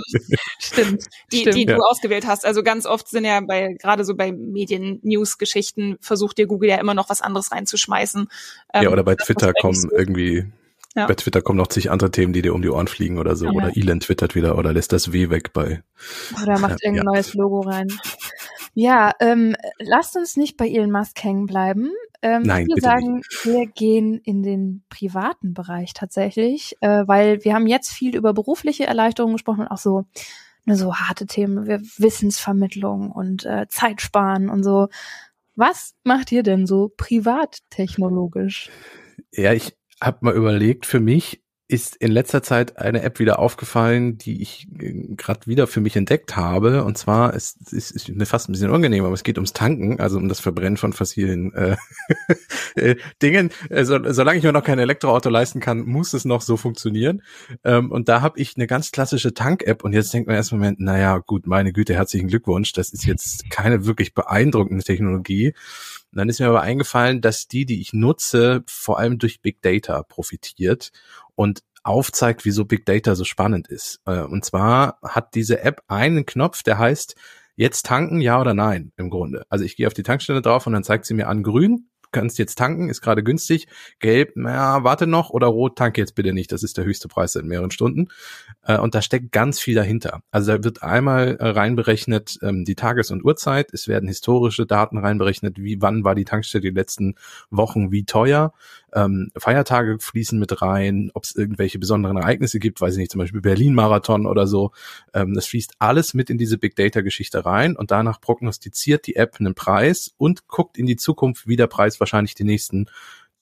Speaker 2: stimmt, die, stimmt, die ja. du ausgewählt hast. Also ganz oft sind ja bei gerade so bei Medien-News-Geschichten versucht dir Google ja immer noch was anderes reinzuschmeißen.
Speaker 3: Ähm, ja, oder bei Twitter kommen irgendwie Ja. Bei Twitter kommen noch zig andere Themen, die dir um die Ohren fliegen oder so. Ja. Oder Elon twittert wieder oder lässt das W weg bei.
Speaker 1: Oder macht irgendein ja. neues Logo rein. Ja, ähm, lasst uns nicht bei Elon Musk hängen bleiben. Ähm,
Speaker 3: Nein,
Speaker 1: wir sagen,
Speaker 3: nicht.
Speaker 1: wir gehen in den privaten Bereich tatsächlich, äh, weil wir haben jetzt viel über berufliche Erleichterungen gesprochen und auch so ne, so harte Themen, wie Wissensvermittlung und äh, Zeitsparen und so. Was macht ihr denn so privattechnologisch?
Speaker 3: Ja, ich habe mal überlegt für mich, ist in letzter Zeit eine App wieder aufgefallen, die ich äh, gerade wieder für mich entdeckt habe. Und zwar ist es ist, ist mir fast ein bisschen unangenehm, aber es geht ums Tanken, also um das Verbrennen von fossilen äh, <laughs> äh, Dingen. Also, solange ich mir noch kein Elektroauto leisten kann, muss es noch so funktionieren. Ähm, und da habe ich eine ganz klassische Tank-App. Und jetzt denkt man erst Moment, naja, gut, meine Güte, herzlichen Glückwunsch. Das ist jetzt keine wirklich beeindruckende Technologie. Und dann ist mir aber eingefallen, dass die, die ich nutze, vor allem durch Big Data profitiert und aufzeigt, wieso Big Data so spannend ist. Äh, und zwar hat diese App einen Knopf, der heißt jetzt tanken, ja oder nein im Grunde. Also ich gehe auf die Tankstelle drauf und dann zeigt sie mir an grün, kannst jetzt tanken, ist gerade günstig. Gelb, na, warte noch. Oder rot, tanke jetzt bitte nicht. Das ist der höchste Preis in mehreren Stunden. Äh, und da steckt ganz viel dahinter. Also da wird einmal äh, reinberechnet ähm, die Tages- und Uhrzeit. Es werden historische Daten reinberechnet, wie wann war die Tankstelle die letzten Wochen wie teuer. Ähm, Feiertage fließen mit rein, ob es irgendwelche besonderen Ereignisse gibt, weiß ich nicht, zum Beispiel Berlin-Marathon oder so. Ähm, das fließt alles mit in diese Big Data-Geschichte rein und danach prognostiziert die App einen Preis und guckt in die Zukunft, wie der Preis wahrscheinlich die nächsten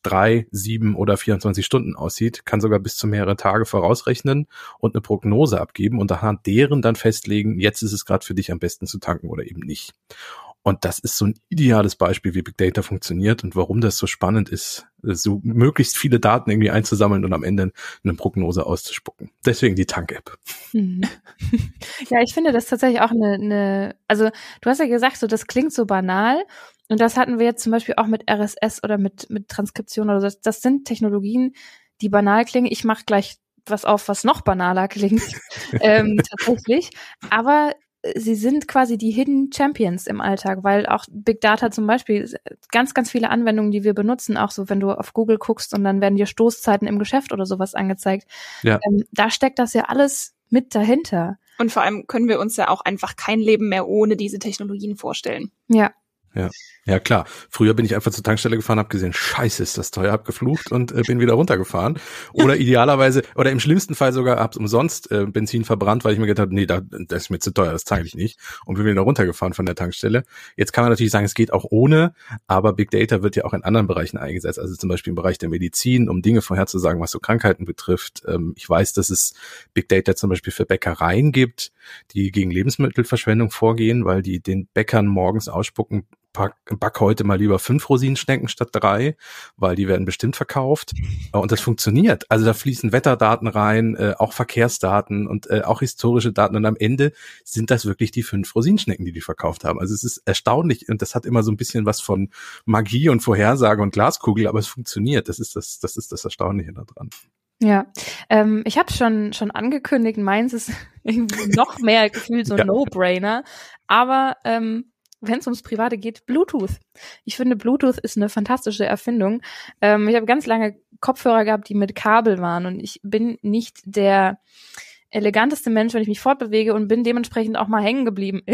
Speaker 3: drei, sieben oder 24 Stunden aussieht, kann sogar bis zu mehrere Tage vorausrechnen und eine Prognose abgeben und anhand deren dann festlegen, jetzt ist es gerade für dich am besten zu tanken oder eben nicht. Und das ist so ein ideales Beispiel, wie Big Data funktioniert und warum das so spannend ist, so möglichst viele Daten irgendwie einzusammeln und am Ende eine Prognose auszuspucken. Deswegen die Tank-App. Mhm. <laughs>
Speaker 1: Ja, ich finde das tatsächlich auch eine, eine, also du hast ja gesagt, so das klingt so banal und das hatten wir jetzt zum Beispiel auch mit RSS oder mit, mit Transkription oder so. Das, das sind Technologien, die banal klingen. Ich mache gleich was auf, was noch banaler klingt, <laughs> ähm, tatsächlich. Aber sie sind quasi die Hidden Champions im Alltag, weil auch Big Data zum Beispiel, ganz, ganz viele Anwendungen, die wir benutzen, auch so, wenn du auf Google guckst und dann werden dir Stoßzeiten im Geschäft oder sowas angezeigt. Ja. Ähm, da steckt das ja alles mit dahinter.
Speaker 2: Und vor allem können wir uns ja auch einfach kein Leben mehr ohne diese Technologien vorstellen.
Speaker 1: Ja.
Speaker 3: Ja. Ja, klar. Früher bin ich einfach zur Tankstelle gefahren, habe gesehen, scheiße, ist das teuer, hab geflucht und äh, bin wieder runtergefahren. Oder idealerweise, oder im schlimmsten Fall sogar hab's umsonst äh, Benzin verbrannt, weil ich mir gedacht habe, nee, da, das ist mir zu teuer, das zahle ich nicht. Und bin wieder runtergefahren von der Tankstelle. Jetzt kann man natürlich sagen, es geht auch ohne, aber Big Data wird ja auch in anderen Bereichen eingesetzt. Also zum Beispiel im Bereich der Medizin, um Dinge vorherzusagen, was so Krankheiten betrifft. Ähm, ich weiß, dass es Big Data zum Beispiel für Bäckereien gibt, die gegen Lebensmittelverschwendung vorgehen, weil die den Bäckern morgens ausspucken, pack, back heute mal lieber fünf Rosinenschnecken statt drei, weil die werden bestimmt verkauft. Äh, und das funktioniert. Also da fließen Wetterdaten rein, äh, auch Verkehrsdaten und äh, auch historische Daten. Und am Ende sind das wirklich die fünf Rosinenschnecken, die die verkauft haben. Also es ist erstaunlich und das hat immer so ein bisschen was von Magie und Vorhersage und Glaskugel, aber es funktioniert. Das ist das, das ist das Erstaunliche daran.
Speaker 1: Ja, ähm, ich habe schon schon angekündigt, meins ist <laughs> irgendwie noch mehr gefühlt so ein ja. No-Brainer. Aber ähm, wenn es ums Private geht, Bluetooth. Ich finde, Bluetooth ist eine fantastische Erfindung. Ähm, ich habe ganz lange Kopfhörer gehabt, die mit Kabel waren und ich bin nicht der eleganteste Mensch, wenn ich mich fortbewege und bin dementsprechend auch mal hängen geblieben <laughs>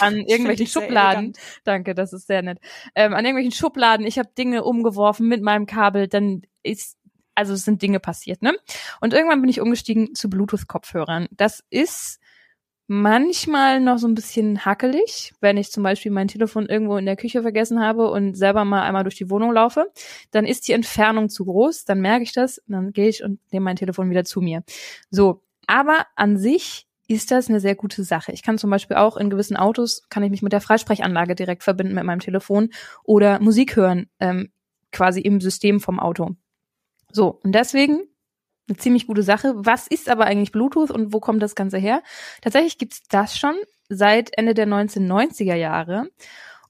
Speaker 1: an irgendwelchen Schubladen. Danke, das ist sehr nett. Ähm, an irgendwelchen Schubladen. Ich habe Dinge umgeworfen mit meinem Kabel, dann ist also es sind Dinge passiert, ne? Und irgendwann bin ich umgestiegen zu Bluetooth-Kopfhörern. Das ist manchmal noch so ein bisschen hackelig, wenn ich zum Beispiel mein Telefon irgendwo in der Küche vergessen habe und selber mal einmal durch die Wohnung laufe, dann ist die Entfernung zu groß, dann merke ich das, dann gehe ich und nehme mein Telefon wieder zu mir. So, aber an sich ist das eine sehr gute Sache. Ich kann zum Beispiel auch in gewissen Autos, kann ich mich mit der Freisprechanlage direkt verbinden mit meinem Telefon oder Musik hören, ähm, quasi im System vom Auto. So, und deswegen eine ziemlich gute Sache. Was ist aber eigentlich Bluetooth und wo kommt das Ganze her? Tatsächlich gibt's das schon seit Ende der 1990er Jahre.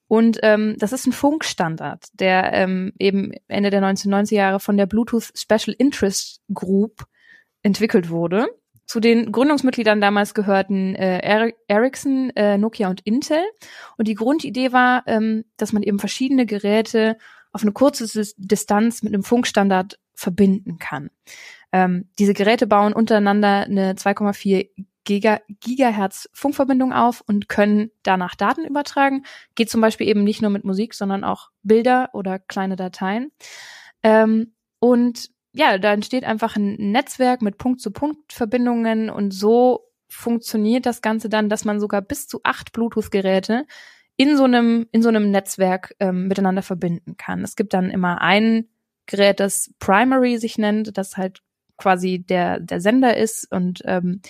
Speaker 1: Und ähm, das ist ein Funkstandard, der ähm, eben Ende der 1990er Jahre von der Bluetooth Special Interest Group entwickelt wurde. Zu den Gründungsmitgliedern damals gehörten äh, Ericsson, äh, Nokia und Intel. Und die Grundidee war, ähm, dass man eben verschiedene Geräte auf eine kurze Distanz mit einem Funkstandard verbinden kann. Ähm, diese Geräte bauen untereinander eine 2,4 Giga Gigahertz Funkverbindung auf und können danach Daten übertragen. Geht zum Beispiel eben nicht nur mit Musik, sondern auch Bilder oder kleine Dateien. Ähm, und ja, da entsteht einfach ein Netzwerk mit Punkt-zu-Punkt-Verbindungen und so funktioniert das Ganze dann, dass man sogar bis zu acht Bluetooth-Geräte in so einem in so einem Netzwerk ähm, miteinander verbinden kann. Es gibt dann immer ein Gerät, das Primary sich nennt, das halt quasi der der Sender ist und ähm,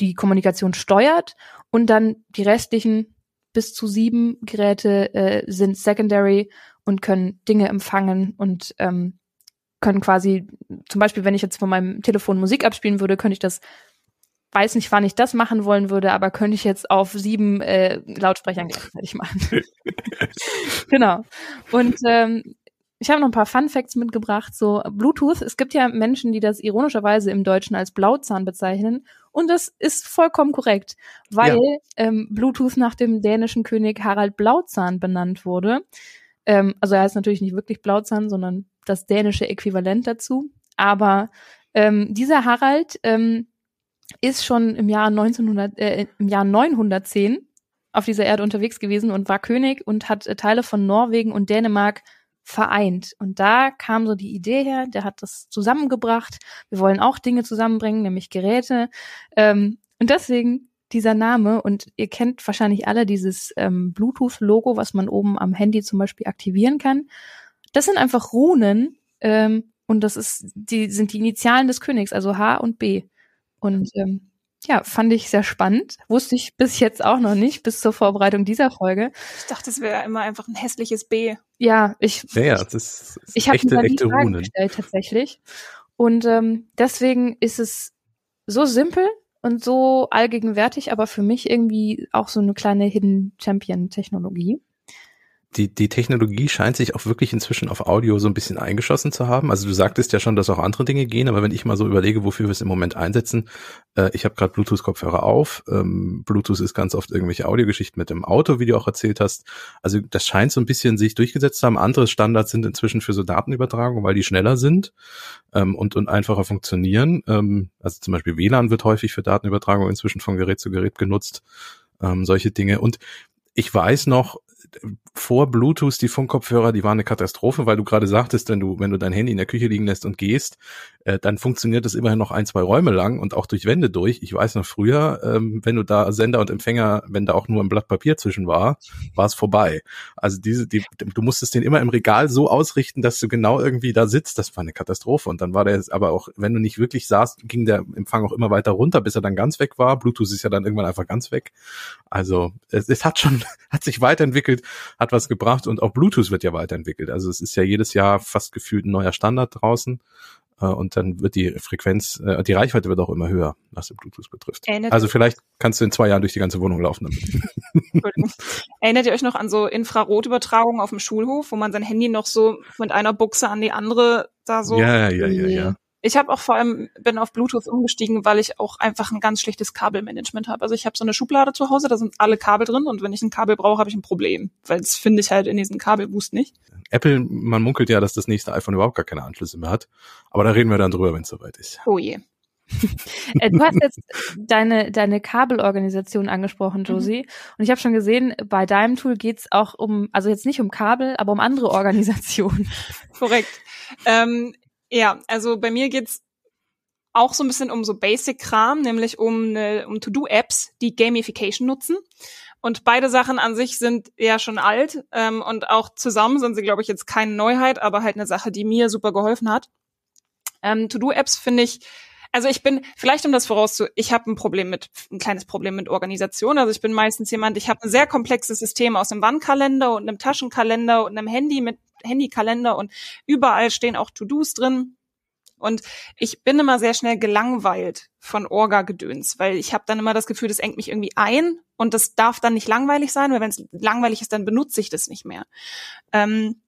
Speaker 1: die Kommunikation steuert und dann die restlichen bis zu sieben Geräte äh, sind Secondary und können Dinge empfangen und ähm, können quasi, zum Beispiel, wenn ich jetzt von meinem Telefon Musik abspielen würde, könnte ich das, weiß nicht, wann ich das machen wollen würde, aber könnte ich jetzt auf sieben äh, Lautsprechern gleichzeitig machen. <laughs> genau. Und ähm, ich habe noch ein paar Fun Facts mitgebracht. So Bluetooth. Es gibt ja Menschen, die das ironischerweise im Deutschen als Blauzahn bezeichnen. Und das ist vollkommen korrekt, weil ja. ähm, Bluetooth nach dem dänischen König Harald Blauzahn benannt wurde. Ähm, also er heißt natürlich nicht wirklich Blauzahn, sondern das dänische Äquivalent dazu. Aber ähm, dieser Harald ähm, ist schon im Jahr 1900, äh, im Jahr 910 auf dieser Erde unterwegs gewesen und war König und hat äh, Teile von Norwegen und Dänemark vereint. Und da kam so die Idee her, der hat das zusammengebracht. Wir wollen auch Dinge zusammenbringen, nämlich Geräte. Ähm, und deswegen dieser Name. Und ihr kennt wahrscheinlich alle dieses ähm, Bluetooth-Logo, was man oben am Handy zum Beispiel aktivieren kann. Das sind einfach Runen ähm, und das ist die sind die Initialen des Königs, also H und B. Und ähm, ja, fand ich sehr spannend. Wusste ich bis jetzt auch noch nicht, bis zur Vorbereitung dieser Folge.
Speaker 2: Ich dachte, es wäre immer einfach ein hässliches B.
Speaker 1: Ja, ich.
Speaker 3: Ja, ja das ist,
Speaker 1: ist ich echte, mir echte Runen. gestellt tatsächlich. Und ähm, deswegen ist es so simpel und so allgegenwärtig, aber für mich irgendwie auch so eine kleine Hidden Champion Technologie
Speaker 3: die, die Technologie scheint sich auch wirklich inzwischen auf Audio so ein bisschen eingeschossen zu haben. Also du sagtest ja schon, dass auch andere Dinge gehen, aber wenn ich mal so überlege, wofür wir es im Moment einsetzen, äh, ich habe gerade Bluetooth-Kopfhörer auf. Ähm, Bluetooth ist ganz oft irgendwelche Audiogeschichten mit dem Auto, wie du auch erzählt hast. Also das scheint so ein bisschen sich durchgesetzt zu haben. Andere Standards sind inzwischen für so Datenübertragung, weil die schneller sind ähm, und, und einfacher funktionieren. Ähm, also zum Beispiel WLAN wird häufig für Datenübertragung inzwischen von Gerät zu Gerät genutzt. Ähm, solche Dinge. Und ich weiß noch, vor Bluetooth die Funkkopfhörer, die waren eine Katastrophe, weil du gerade sagtest, wenn du, wenn du dein Handy in der Küche liegen lässt und gehst, äh, dann funktioniert das immerhin noch ein, zwei Räume lang und auch durch Wände durch. Ich weiß noch früher, ähm, wenn du da Sender und Empfänger, wenn da auch nur ein Blatt Papier zwischen war, war es vorbei. Also diese, die, du musstest den immer im Regal so ausrichten, dass du genau irgendwie da sitzt. Das war eine Katastrophe. Und dann war der aber auch, wenn du nicht wirklich saßt, ging der Empfang auch immer weiter runter, bis er dann ganz weg war. Bluetooth ist ja dann irgendwann einfach ganz weg. Also es, es hat schon, <laughs> hat sich weiterentwickelt, hat was gebracht und auch Bluetooth wird ja weiterentwickelt. Also es ist ja jedes Jahr fast gefühlt ein neuer Standard draußen. Äh, und dann wird die Frequenz, äh, die Reichweite wird auch immer höher, was den Bluetooth betrifft. Erinnert also vielleicht kannst du in zwei Jahren durch die ganze Wohnung laufen.
Speaker 2: Erinnert ihr euch noch an so Infrarotübertragungen auf dem Schulhof, wo man sein Handy noch so mit einer Buchse an die andere da so.
Speaker 3: Ja, ja, ja, ja.
Speaker 2: Ich habe auch vor allem bin auf Bluetooth umgestiegen, weil ich auch einfach ein ganz schlechtes Kabelmanagement habe. Also ich habe so eine Schublade zu Hause, da sind alle Kabel drin und wenn ich ein Kabel brauche, habe ich ein Problem, weil das finde ich halt in diesem Kabelboost nicht.
Speaker 3: Apple, man munkelt ja, dass das nächste iPhone überhaupt gar keine Anschlüsse mehr hat, aber da reden wir dann drüber, wenn es soweit ist.
Speaker 2: Oh je. <laughs>
Speaker 1: Äh, du hast jetzt deine, deine Kabelorganisation angesprochen, mhm. Josie. Mhm. Und ich habe schon gesehen, bei deinem Tool geht's auch um, also jetzt nicht um Kabel, aber um andere <laughs> Organisationen.
Speaker 2: Korrekt. Ähm, ja, also bei mir geht's auch so ein bisschen um so Basic-Kram, nämlich um, eine, um To-Do-Apps, die Gamification nutzen. Und beide Sachen an sich sind ja schon alt ähm, und auch zusammen sind sie, glaube ich, jetzt keine Neuheit, aber halt eine Sache, die mir super geholfen hat. Ähm, To-Do-Apps finde ich, also ich bin, vielleicht um das vorauszu, ich habe ein Problem mit, ein kleines Problem mit Organisation. Also ich bin meistens jemand, ich habe ein sehr komplexes System aus einem Wandkalender und einem Taschenkalender und einem Handy mit Handykalender und überall stehen auch To-Dos drin. Und ich bin immer sehr schnell gelangweilt von Orga-Gedöns, weil ich habe dann immer das Gefühl, das engt mich irgendwie ein und das darf dann nicht langweilig sein, weil wenn es langweilig ist, dann benutze ich das nicht mehr. Ähm,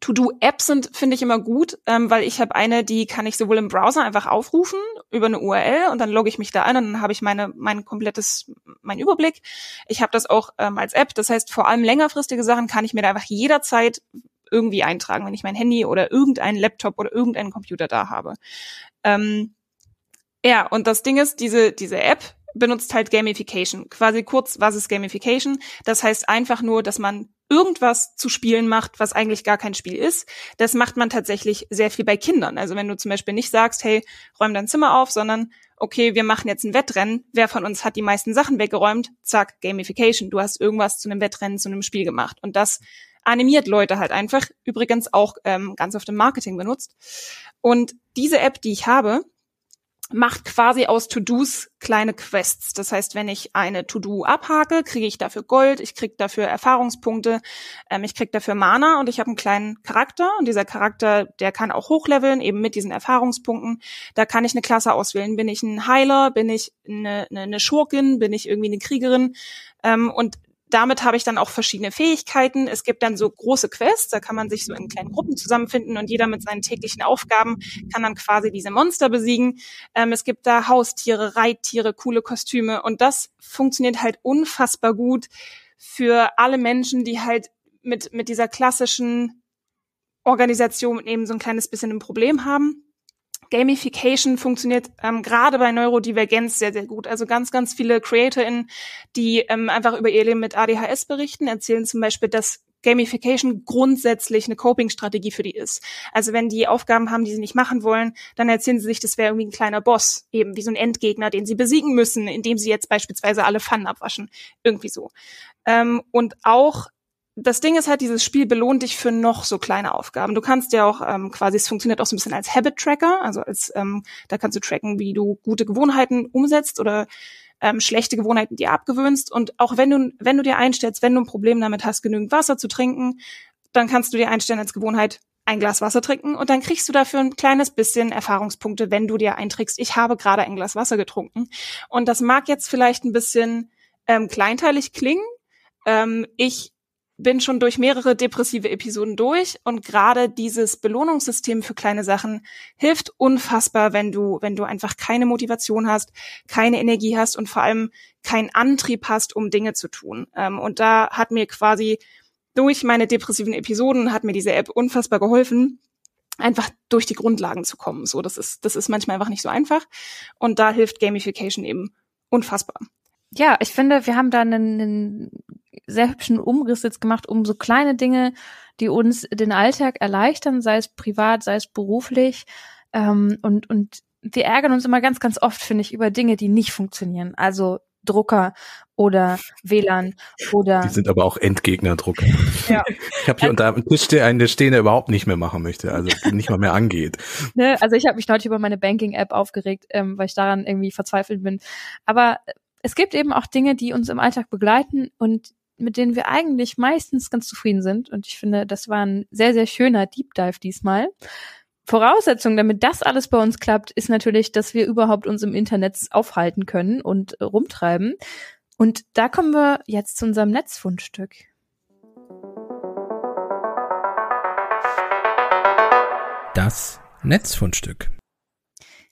Speaker 2: To-Do-Apps sind, finde ich immer gut, ähm, weil ich habe eine, die kann ich sowohl im Browser einfach aufrufen über eine URL und dann logge ich mich da ein und dann habe ich meine mein komplettes mein Überblick. Ich habe das auch ähm, als App, das heißt vor allem längerfristige Sachen kann ich mir da einfach jederzeit irgendwie eintragen, wenn ich mein Handy oder irgendeinen Laptop oder irgendeinen Computer da habe. Ähm, ja, und das Ding ist, diese, diese App benutzt halt Gamification. Quasi kurz, was ist Gamification? Das heißt einfach nur, dass man irgendwas zu spielen macht, was eigentlich gar kein Spiel ist. Das macht man tatsächlich sehr viel bei Kindern. Also wenn du zum Beispiel nicht sagst, hey, räum dein Zimmer auf, sondern okay, wir machen jetzt ein Wettrennen. Wer von uns hat die meisten Sachen weggeräumt? Zack, Gamification. Du hast irgendwas zu einem Wettrennen, zu einem Spiel gemacht. Und das animiert Leute halt einfach. Übrigens auch ähm, ganz oft im Marketing benutzt. Und diese App, die ich habe, macht quasi aus To-Dos kleine Quests. Das heißt, wenn ich eine To-Do abhake, kriege ich dafür Gold, ich kriege dafür Erfahrungspunkte, ähm, ich kriege dafür Mana und ich habe einen kleinen Charakter und dieser Charakter, der kann auch hochleveln, eben mit diesen Erfahrungspunkten. Da kann ich eine Klasse auswählen. Bin ich ein Heiler, bin ich eine, eine, eine Schurkin, bin ich irgendwie eine Kriegerin ähm, und damit habe ich dann auch verschiedene Fähigkeiten. Es gibt dann so große Quests, da kann man sich so in kleinen Gruppen zusammenfinden und jeder mit seinen täglichen Aufgaben kann dann quasi diese Monster besiegen. Ähm, es gibt da Haustiere, Reittiere, coole Kostüme und das funktioniert halt unfassbar gut für alle Menschen, die halt mit, mit dieser klassischen Organisation eben so ein kleines bisschen ein Problem haben. Gamification funktioniert ähm, gerade bei Neurodivergenz sehr, sehr gut. Also ganz, ganz viele CreatorInnen, die ähm, einfach über ihr Leben mit ADHS berichten, erzählen zum Beispiel, dass Gamification grundsätzlich eine Coping-Strategie für die ist. Also wenn die Aufgaben haben, die sie nicht machen wollen, dann erzählen sie sich, das wäre irgendwie ein kleiner Boss, eben wie so ein Endgegner, den sie besiegen müssen, indem sie jetzt beispielsweise alle Pfannen abwaschen. Irgendwie so. Ähm, und auch das Ding ist halt, dieses Spiel belohnt dich für noch so kleine Aufgaben. Du kannst ja auch ähm, quasi, es funktioniert auch so ein bisschen als Habit-Tracker, also als ähm, da kannst du tracken, wie du gute Gewohnheiten umsetzt oder ähm, schlechte Gewohnheiten dir abgewöhnst. Und auch wenn du, wenn du dir einstellst, wenn du ein Problem damit hast, genügend Wasser zu trinken, dann kannst du dir einstellen als Gewohnheit, ein Glas Wasser trinken und dann kriegst du dafür ein kleines bisschen Erfahrungspunkte, wenn du dir einträgst, ich habe gerade ein Glas Wasser getrunken. Und das mag jetzt vielleicht ein bisschen ähm, kleinteilig klingen. Ähm, ich bin schon durch mehrere depressive Episoden durch und gerade dieses Belohnungssystem für kleine Sachen hilft unfassbar, wenn du, wenn du einfach keine Motivation hast, keine Energie hast und vor allem keinen Antrieb hast, um Dinge zu tun. Ähm, und da hat mir quasi durch meine depressiven Episoden hat mir diese App unfassbar geholfen, einfach durch die Grundlagen zu kommen. So, das ist, das ist manchmal einfach nicht so einfach. Und da hilft Gamification eben unfassbar.
Speaker 1: Ja, ich finde, wir haben da einen, einen sehr hübschen Umriss jetzt gemacht, um so kleine Dinge, die uns den Alltag erleichtern, sei es privat, sei es beruflich. Ähm, und, und wir ärgern uns immer ganz, ganz oft, finde ich, über Dinge, die nicht funktionieren. Also Drucker oder WLAN oder.
Speaker 3: Die sind aber auch Endgegner-Drucker. Ja. <laughs> Ich habe hier unter dem Tisch einen, der stehen, der überhaupt nicht mehr machen möchte, also nicht mal mehr angeht. <laughs>
Speaker 1: Ne, also ich habe mich neulich über meine Banking-App aufgeregt, ähm, weil ich daran irgendwie verzweifelt bin. Aber es gibt eben auch Dinge, die uns im Alltag begleiten und mit denen wir eigentlich meistens ganz zufrieden sind. Und ich finde, das war ein sehr, sehr schöner Deep Dive diesmal. Voraussetzung, damit das alles bei uns klappt, ist natürlich, dass wir überhaupt uns im Internet aufhalten können und rumtreiben. Und da kommen wir jetzt zu unserem Netzfundstück.
Speaker 3: Das Netzfundstück.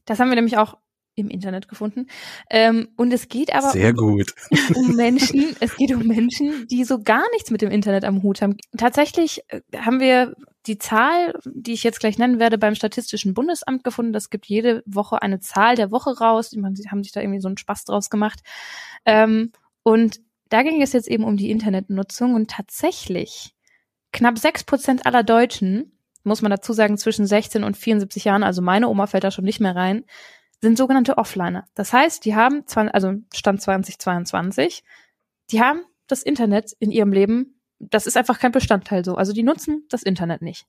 Speaker 1: Das haben wir nämlich auch im Internet gefunden. Ähm, und es geht aber
Speaker 3: Sehr gut. <laughs>
Speaker 1: um Menschen, <laughs> es geht um Menschen, die so gar nichts mit dem Internet am Hut haben. Tatsächlich äh, haben wir die Zahl, die ich jetzt gleich nennen werde, beim Statistischen Bundesamt gefunden. Das gibt jede Woche eine Zahl der Woche raus. Die haben sich da irgendwie so einen Spaß draus gemacht. Ähm, und da ging es jetzt eben um die Internetnutzung und tatsächlich knapp sechs Prozent aller Deutschen, muss man dazu sagen, zwischen 16 und 74 Jahren, also meine Oma fällt da schon nicht mehr rein, sind sogenannte Offliner. Das heißt, die haben, also Stand 2022, die haben das Internet in ihrem Leben, das ist einfach kein Bestandteil so. Also die nutzen das Internet nicht.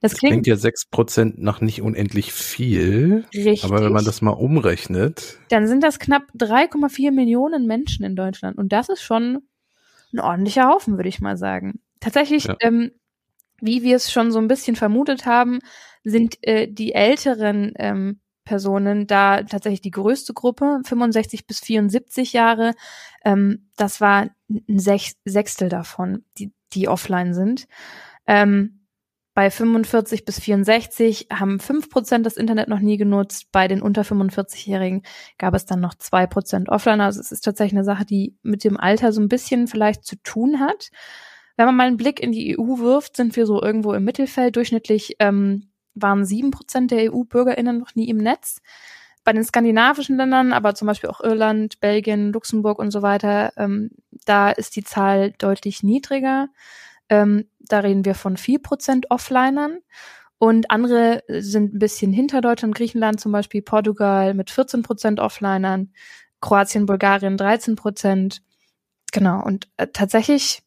Speaker 3: Das, das klingt, klingt ja sechs Prozent nach nicht unendlich viel. Richtig. Aber wenn man das mal umrechnet.
Speaker 1: Dann sind das knapp 3,4 Millionen Menschen in Deutschland. Und das ist schon ein ordentlicher Haufen, würde ich mal sagen. Tatsächlich, ja. ähm, wie wir es schon so ein bisschen vermutet haben, sind äh, die älteren ähm, Personen da tatsächlich die größte Gruppe, 65 bis 74 Jahre. Ähm, das war ein Sech Sechstel davon, die, die offline sind. Ähm, bei 45 bis 64 haben 5 Prozent das Internet noch nie genutzt. Bei den unter 45-Jährigen gab es dann noch 2 Prozent offline. Also es ist tatsächlich eine Sache, die mit dem Alter so ein bisschen vielleicht zu tun hat. Wenn man mal einen Blick in die EU wirft, sind wir so irgendwo im Mittelfeld. Durchschnittlich ähm, waren sieben Prozent der EU-BürgerInnen noch nie im Netz. Bei den skandinavischen Ländern, aber zum Beispiel auch Irland, Belgien, Luxemburg und so weiter, ähm, da ist die Zahl deutlich niedriger. Ähm, da reden wir von vier Prozent Offlinern. Und andere sind ein bisschen hinter Deutschland, Griechenland zum Beispiel, Portugal mit 14 Prozent Offlinern, Kroatien, Bulgarien 13 Prozent. Genau. Und äh, tatsächlich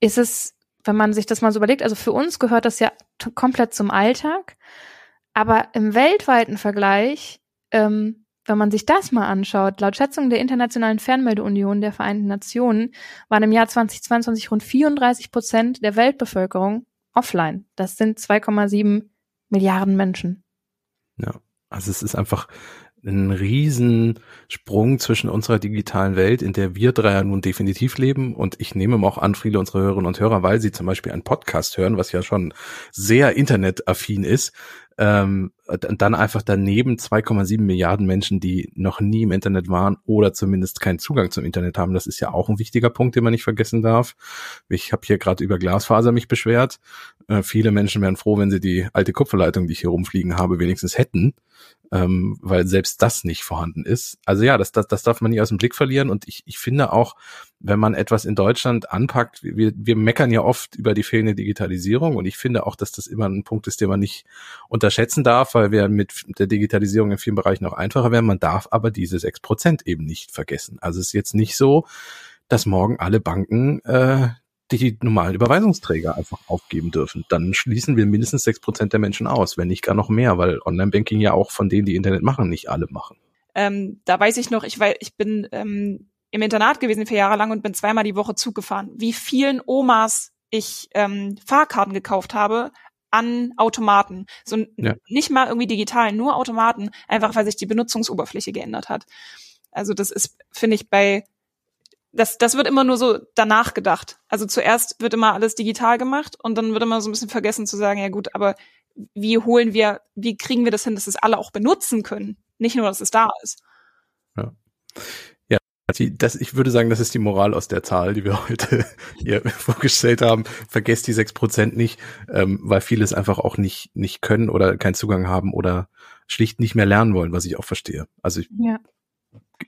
Speaker 1: ist es, wenn man sich das mal so überlegt, also für uns gehört das ja komplett zum Alltag. Aber im weltweiten Vergleich, ähm, wenn man sich das mal anschaut, laut Schätzung der Internationalen Fernmeldeunion der Vereinten Nationen waren im Jahr 2022 rund 34 Prozent der Weltbevölkerung offline. Das sind 2,7 Milliarden Menschen.
Speaker 3: Ja, also es ist einfach ein Riesensprung zwischen unserer digitalen Welt, in der wir drei ja nun definitiv leben. Und ich nehme auch an, viele unserer Hörerinnen und Hörer, weil sie zum Beispiel einen Podcast hören, was ja schon sehr internetaffin ist, ähm, dann einfach daneben 2,7 Milliarden Menschen, die noch nie im Internet waren oder zumindest keinen Zugang zum Internet haben. Das ist ja auch ein wichtiger Punkt, den man nicht vergessen darf. Ich habe hier gerade über Glasfaser mich beschwert. Äh, viele Menschen wären froh, wenn sie die alte Kupferleitung, die ich hier rumfliegen habe, wenigstens hätten ähm, weil selbst das nicht vorhanden ist. Also ja, das, das, das darf man nie aus dem Blick verlieren. Und ich, ich finde auch, wenn man etwas in Deutschland anpackt, wir, wir meckern ja oft über die fehlende Digitalisierung und ich finde auch, dass das immer ein Punkt ist, den man nicht unterschätzen darf, weil wir mit der Digitalisierung in vielen Bereichen auch einfacher werden. Man darf aber diese sechs Prozent eben nicht vergessen. Also es ist jetzt nicht so, dass morgen alle Banken äh, die normalen Überweisungsträger einfach aufgeben dürfen. Dann schließen wir mindestens sechs Prozent der Menschen aus, wenn nicht gar noch mehr, weil Online-Banking ja auch von denen, die Internet machen, nicht alle machen.
Speaker 2: Ähm, da weiß ich noch, ich, weil ich bin ähm, im Internat gewesen vier Jahre lang und bin zweimal die Woche Zug gefahren. Wie vielen Omas ich ähm, Fahrkarten gekauft habe an Automaten. So ja. nicht mal irgendwie digital, nur Automaten, einfach weil sich die Benutzungsoberfläche geändert hat. Also das ist, finde ich, bei das, das wird immer nur so danach gedacht. Also zuerst wird immer alles digital gemacht und dann wird immer so ein bisschen vergessen zu sagen, ja gut, aber wie holen wir, wie kriegen wir das hin, dass es alle auch benutzen können? Nicht nur, dass es da ist.
Speaker 3: Ja. Ja, das, ich würde sagen, das ist die Moral aus der Zahl, die wir <laughs> heute hier vorgestellt haben. Vergesst die sechs Prozent nicht, ähm, weil viele es einfach auch nicht, nicht können oder keinen Zugang haben oder schlicht nicht mehr lernen wollen, was ich auch verstehe. Also ich ja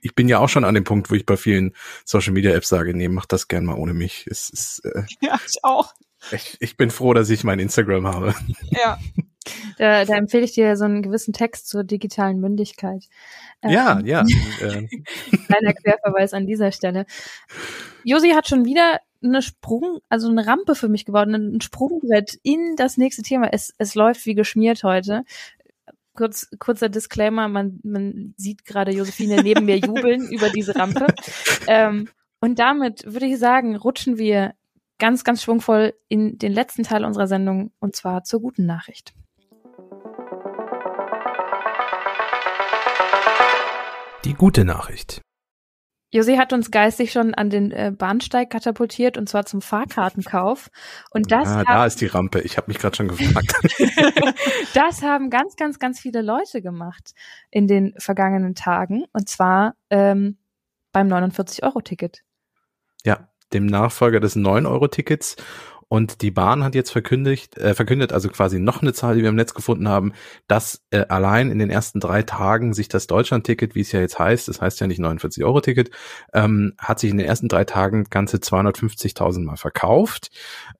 Speaker 3: ich bin ja auch schon an dem Punkt, wo ich bei vielen Social Media Apps sage, nee, mach das gern mal ohne mich. Es ist, äh, <laughs>
Speaker 2: ja, ich auch.
Speaker 3: Ich, ich bin froh, dass ich mein Instagram habe.
Speaker 2: Ja. <laughs>
Speaker 1: Da, da empfehle ich dir so einen gewissen Text zur digitalen Mündigkeit.
Speaker 3: Ja, ähm, ja. <laughs>
Speaker 1: Äh. Kleiner Querverweis an dieser Stelle. Josi hat schon wieder eine Sprung, also eine Rampe für mich geworden, ein Sprungbrett in das nächste Thema. Es, es läuft wie geschmiert heute kurz, kurzer Disclaimer, man, man sieht gerade Josephine neben mir jubeln <laughs> über diese Rampe. Ähm, und damit würde ich sagen, rutschen wir ganz, ganz schwungvoll in den letzten Teil unserer Sendung und zwar zur guten Nachricht.
Speaker 3: Die gute Nachricht.
Speaker 1: Jose hat uns geistig schon an den äh, Bahnsteig katapultiert und zwar zum Fahrkartenkauf. Und das
Speaker 3: ah, da ist die Rampe. Ich habe mich gerade schon gefragt. <laughs>
Speaker 1: das haben ganz, ganz, ganz viele Leute gemacht in den vergangenen Tagen und zwar ähm, beim 49-Euro-Ticket.
Speaker 3: Ja, dem Nachfolger des 9-Euro-Tickets. Und die Bahn hat jetzt verkündigt, äh, verkündet, also quasi noch eine Zahl, die wir im Netz gefunden haben, dass äh, allein in den ersten drei Tagen sich das Deutschland-Ticket, wie es ja jetzt heißt, das heißt ja nicht 49-Euro-Ticket, ähm, hat sich in den ersten drei Tagen ganze 250.000 Mal verkauft.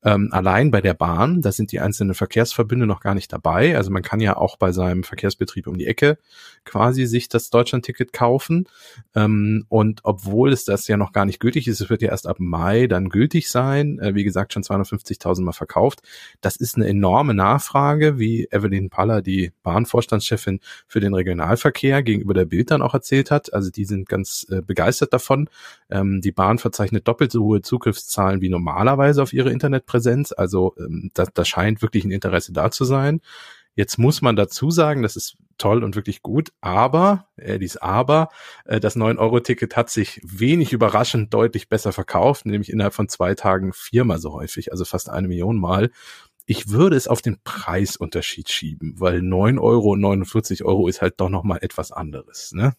Speaker 3: Ähm, allein bei der Bahn, da sind die einzelnen Verkehrsverbünde noch gar nicht dabei. Also man kann ja auch bei seinem Verkehrsbetrieb um die Ecke quasi sich das Deutschland-Ticket kaufen. Ähm, und obwohl es das ja noch gar nicht gültig ist, es wird ja erst ab Mai dann gültig sein. Äh, wie gesagt, schon 250 250.000 Mal verkauft. Das ist eine enorme Nachfrage, wie Evelyn Paller, die Bahnvorstandschefin für den Regionalverkehr, gegenüber der Bild dann auch erzählt hat. Also die sind ganz äh, begeistert davon. Ähm, die Bahn verzeichnet doppelt so hohe Zugriffszahlen wie normalerweise auf ihre Internetpräsenz. Also ähm, da, da scheint wirklich ein Interesse da zu sein. Jetzt muss man dazu sagen, das ist toll und wirklich gut, aber, äh, dies aber, äh, das 9-Euro-Ticket hat sich wenig überraschend deutlich besser verkauft, nämlich innerhalb von zwei Tagen viermal so häufig, also fast eine Million Mal. Ich würde es auf den Preisunterschied schieben, weil 9 Euro und 49 Euro ist halt doch nochmal etwas anderes, ne?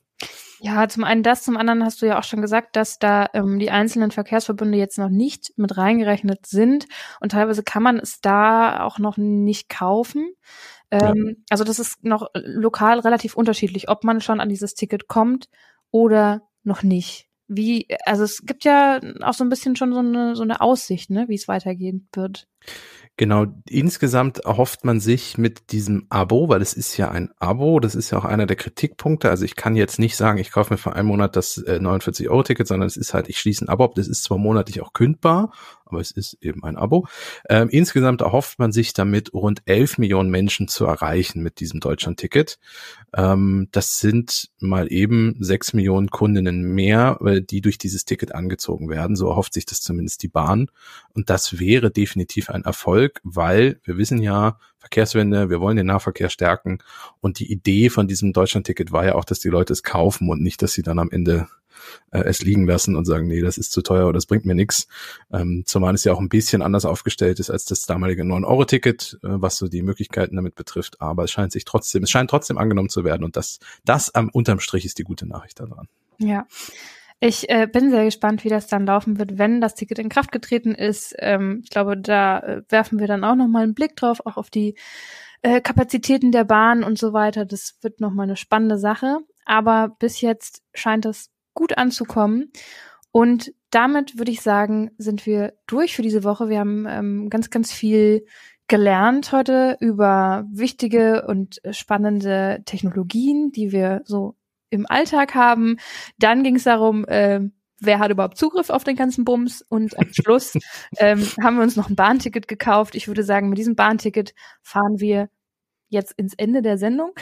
Speaker 1: Ja, zum einen das, zum anderen hast du ja auch schon gesagt, dass da ähm, die einzelnen Verkehrsverbünde jetzt noch nicht mit reingerechnet sind und teilweise kann man es da auch noch nicht kaufen. Ähm, ja. Also das ist noch lokal relativ unterschiedlich, ob man schon an dieses Ticket kommt oder noch nicht. Wie, also es gibt ja auch so ein bisschen schon so eine, so eine Aussicht, ne, wie es weitergehen wird.
Speaker 3: Genau, insgesamt erhofft man sich mit diesem Abo, weil es ist ja ein Abo, das ist ja auch einer der Kritikpunkte. Also ich kann jetzt nicht sagen, ich kaufe mir für einen Monat das äh, 49-Euro-Ticket, sondern es ist halt, ich schließe ein Abo ab. Das ist zwar monatlich auch kündbar, aber es ist eben ein Abo. Ähm, insgesamt erhofft man sich damit rund 11 Millionen Menschen zu erreichen mit diesem Deutschland-Ticket. Ähm, das sind mal eben 6 Millionen Kundinnen mehr, äh, die durch dieses Ticket angezogen werden. So erhofft sich das zumindest die Bahn. Und das wäre definitiv ein Erfolg, weil wir wissen ja, Verkehrswende, wir wollen den Nahverkehr stärken. Und die Idee von diesem Deutschland-Ticket war ja auch, dass die Leute es kaufen und nicht, dass sie dann am Ende äh, es liegen lassen und sagen, nee, das ist zu teuer oder das bringt mir nichts. Ähm, zumal es ja auch ein bisschen anders aufgestellt ist als das damalige 9-Euro-Ticket, äh, was so die Möglichkeiten damit betrifft. Aber es scheint sich trotzdem, es scheint trotzdem angenommen zu werden und das, das am unterm Strich ist die gute Nachricht daran.
Speaker 1: Ja. Ich äh, bin sehr gespannt, wie das dann laufen wird, wenn das Ticket in Kraft getreten ist. Ähm, ich glaube, da äh, werfen wir dann auch noch mal einen Blick drauf, auch auf die äh, Kapazitäten der Bahn und so weiter. Das wird noch mal eine spannende Sache. Aber bis jetzt scheint es gut anzukommen. Und damit würde ich sagen, sind wir durch für diese Woche. Wir haben ähm, ganz, ganz viel gelernt heute über wichtige und spannende Technologien, die wir so im Alltag haben. Dann ging es darum, äh, wer hat überhaupt Zugriff auf den ganzen Bums? Und am Schluss <laughs> ähm, haben wir uns noch ein Bahnticket gekauft. Ich würde sagen, mit diesem Bahnticket fahren wir jetzt ins Ende der Sendung.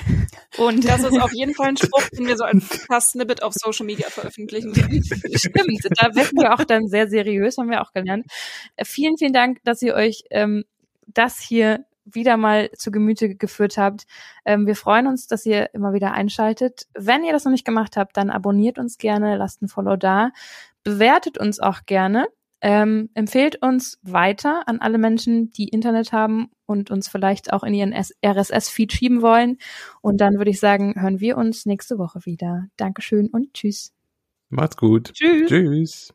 Speaker 2: Und das ist auf jeden Fall ein Spruch, den wir so als Snippet auf Social Media veröffentlichen.
Speaker 1: Stimmt, da werden wir auch dann sehr seriös, haben wir auch gelernt. Äh, vielen, vielen Dank, dass ihr euch ähm, das hier wieder mal zu Gemüte geführt habt. Ähm, wir freuen uns, dass ihr immer wieder einschaltet. Wenn ihr das noch nicht gemacht habt, dann abonniert uns gerne, lasst ein Follow da, bewertet uns auch gerne. Ähm, empfehlt uns weiter an alle Menschen, die Internet haben und uns vielleicht auch in ihren RSS-Feed schieben wollen. Und dann würde ich sagen, hören wir uns nächste Woche wieder. Dankeschön und tschüss.
Speaker 3: Macht's gut.
Speaker 1: Tschüss. Tschüss.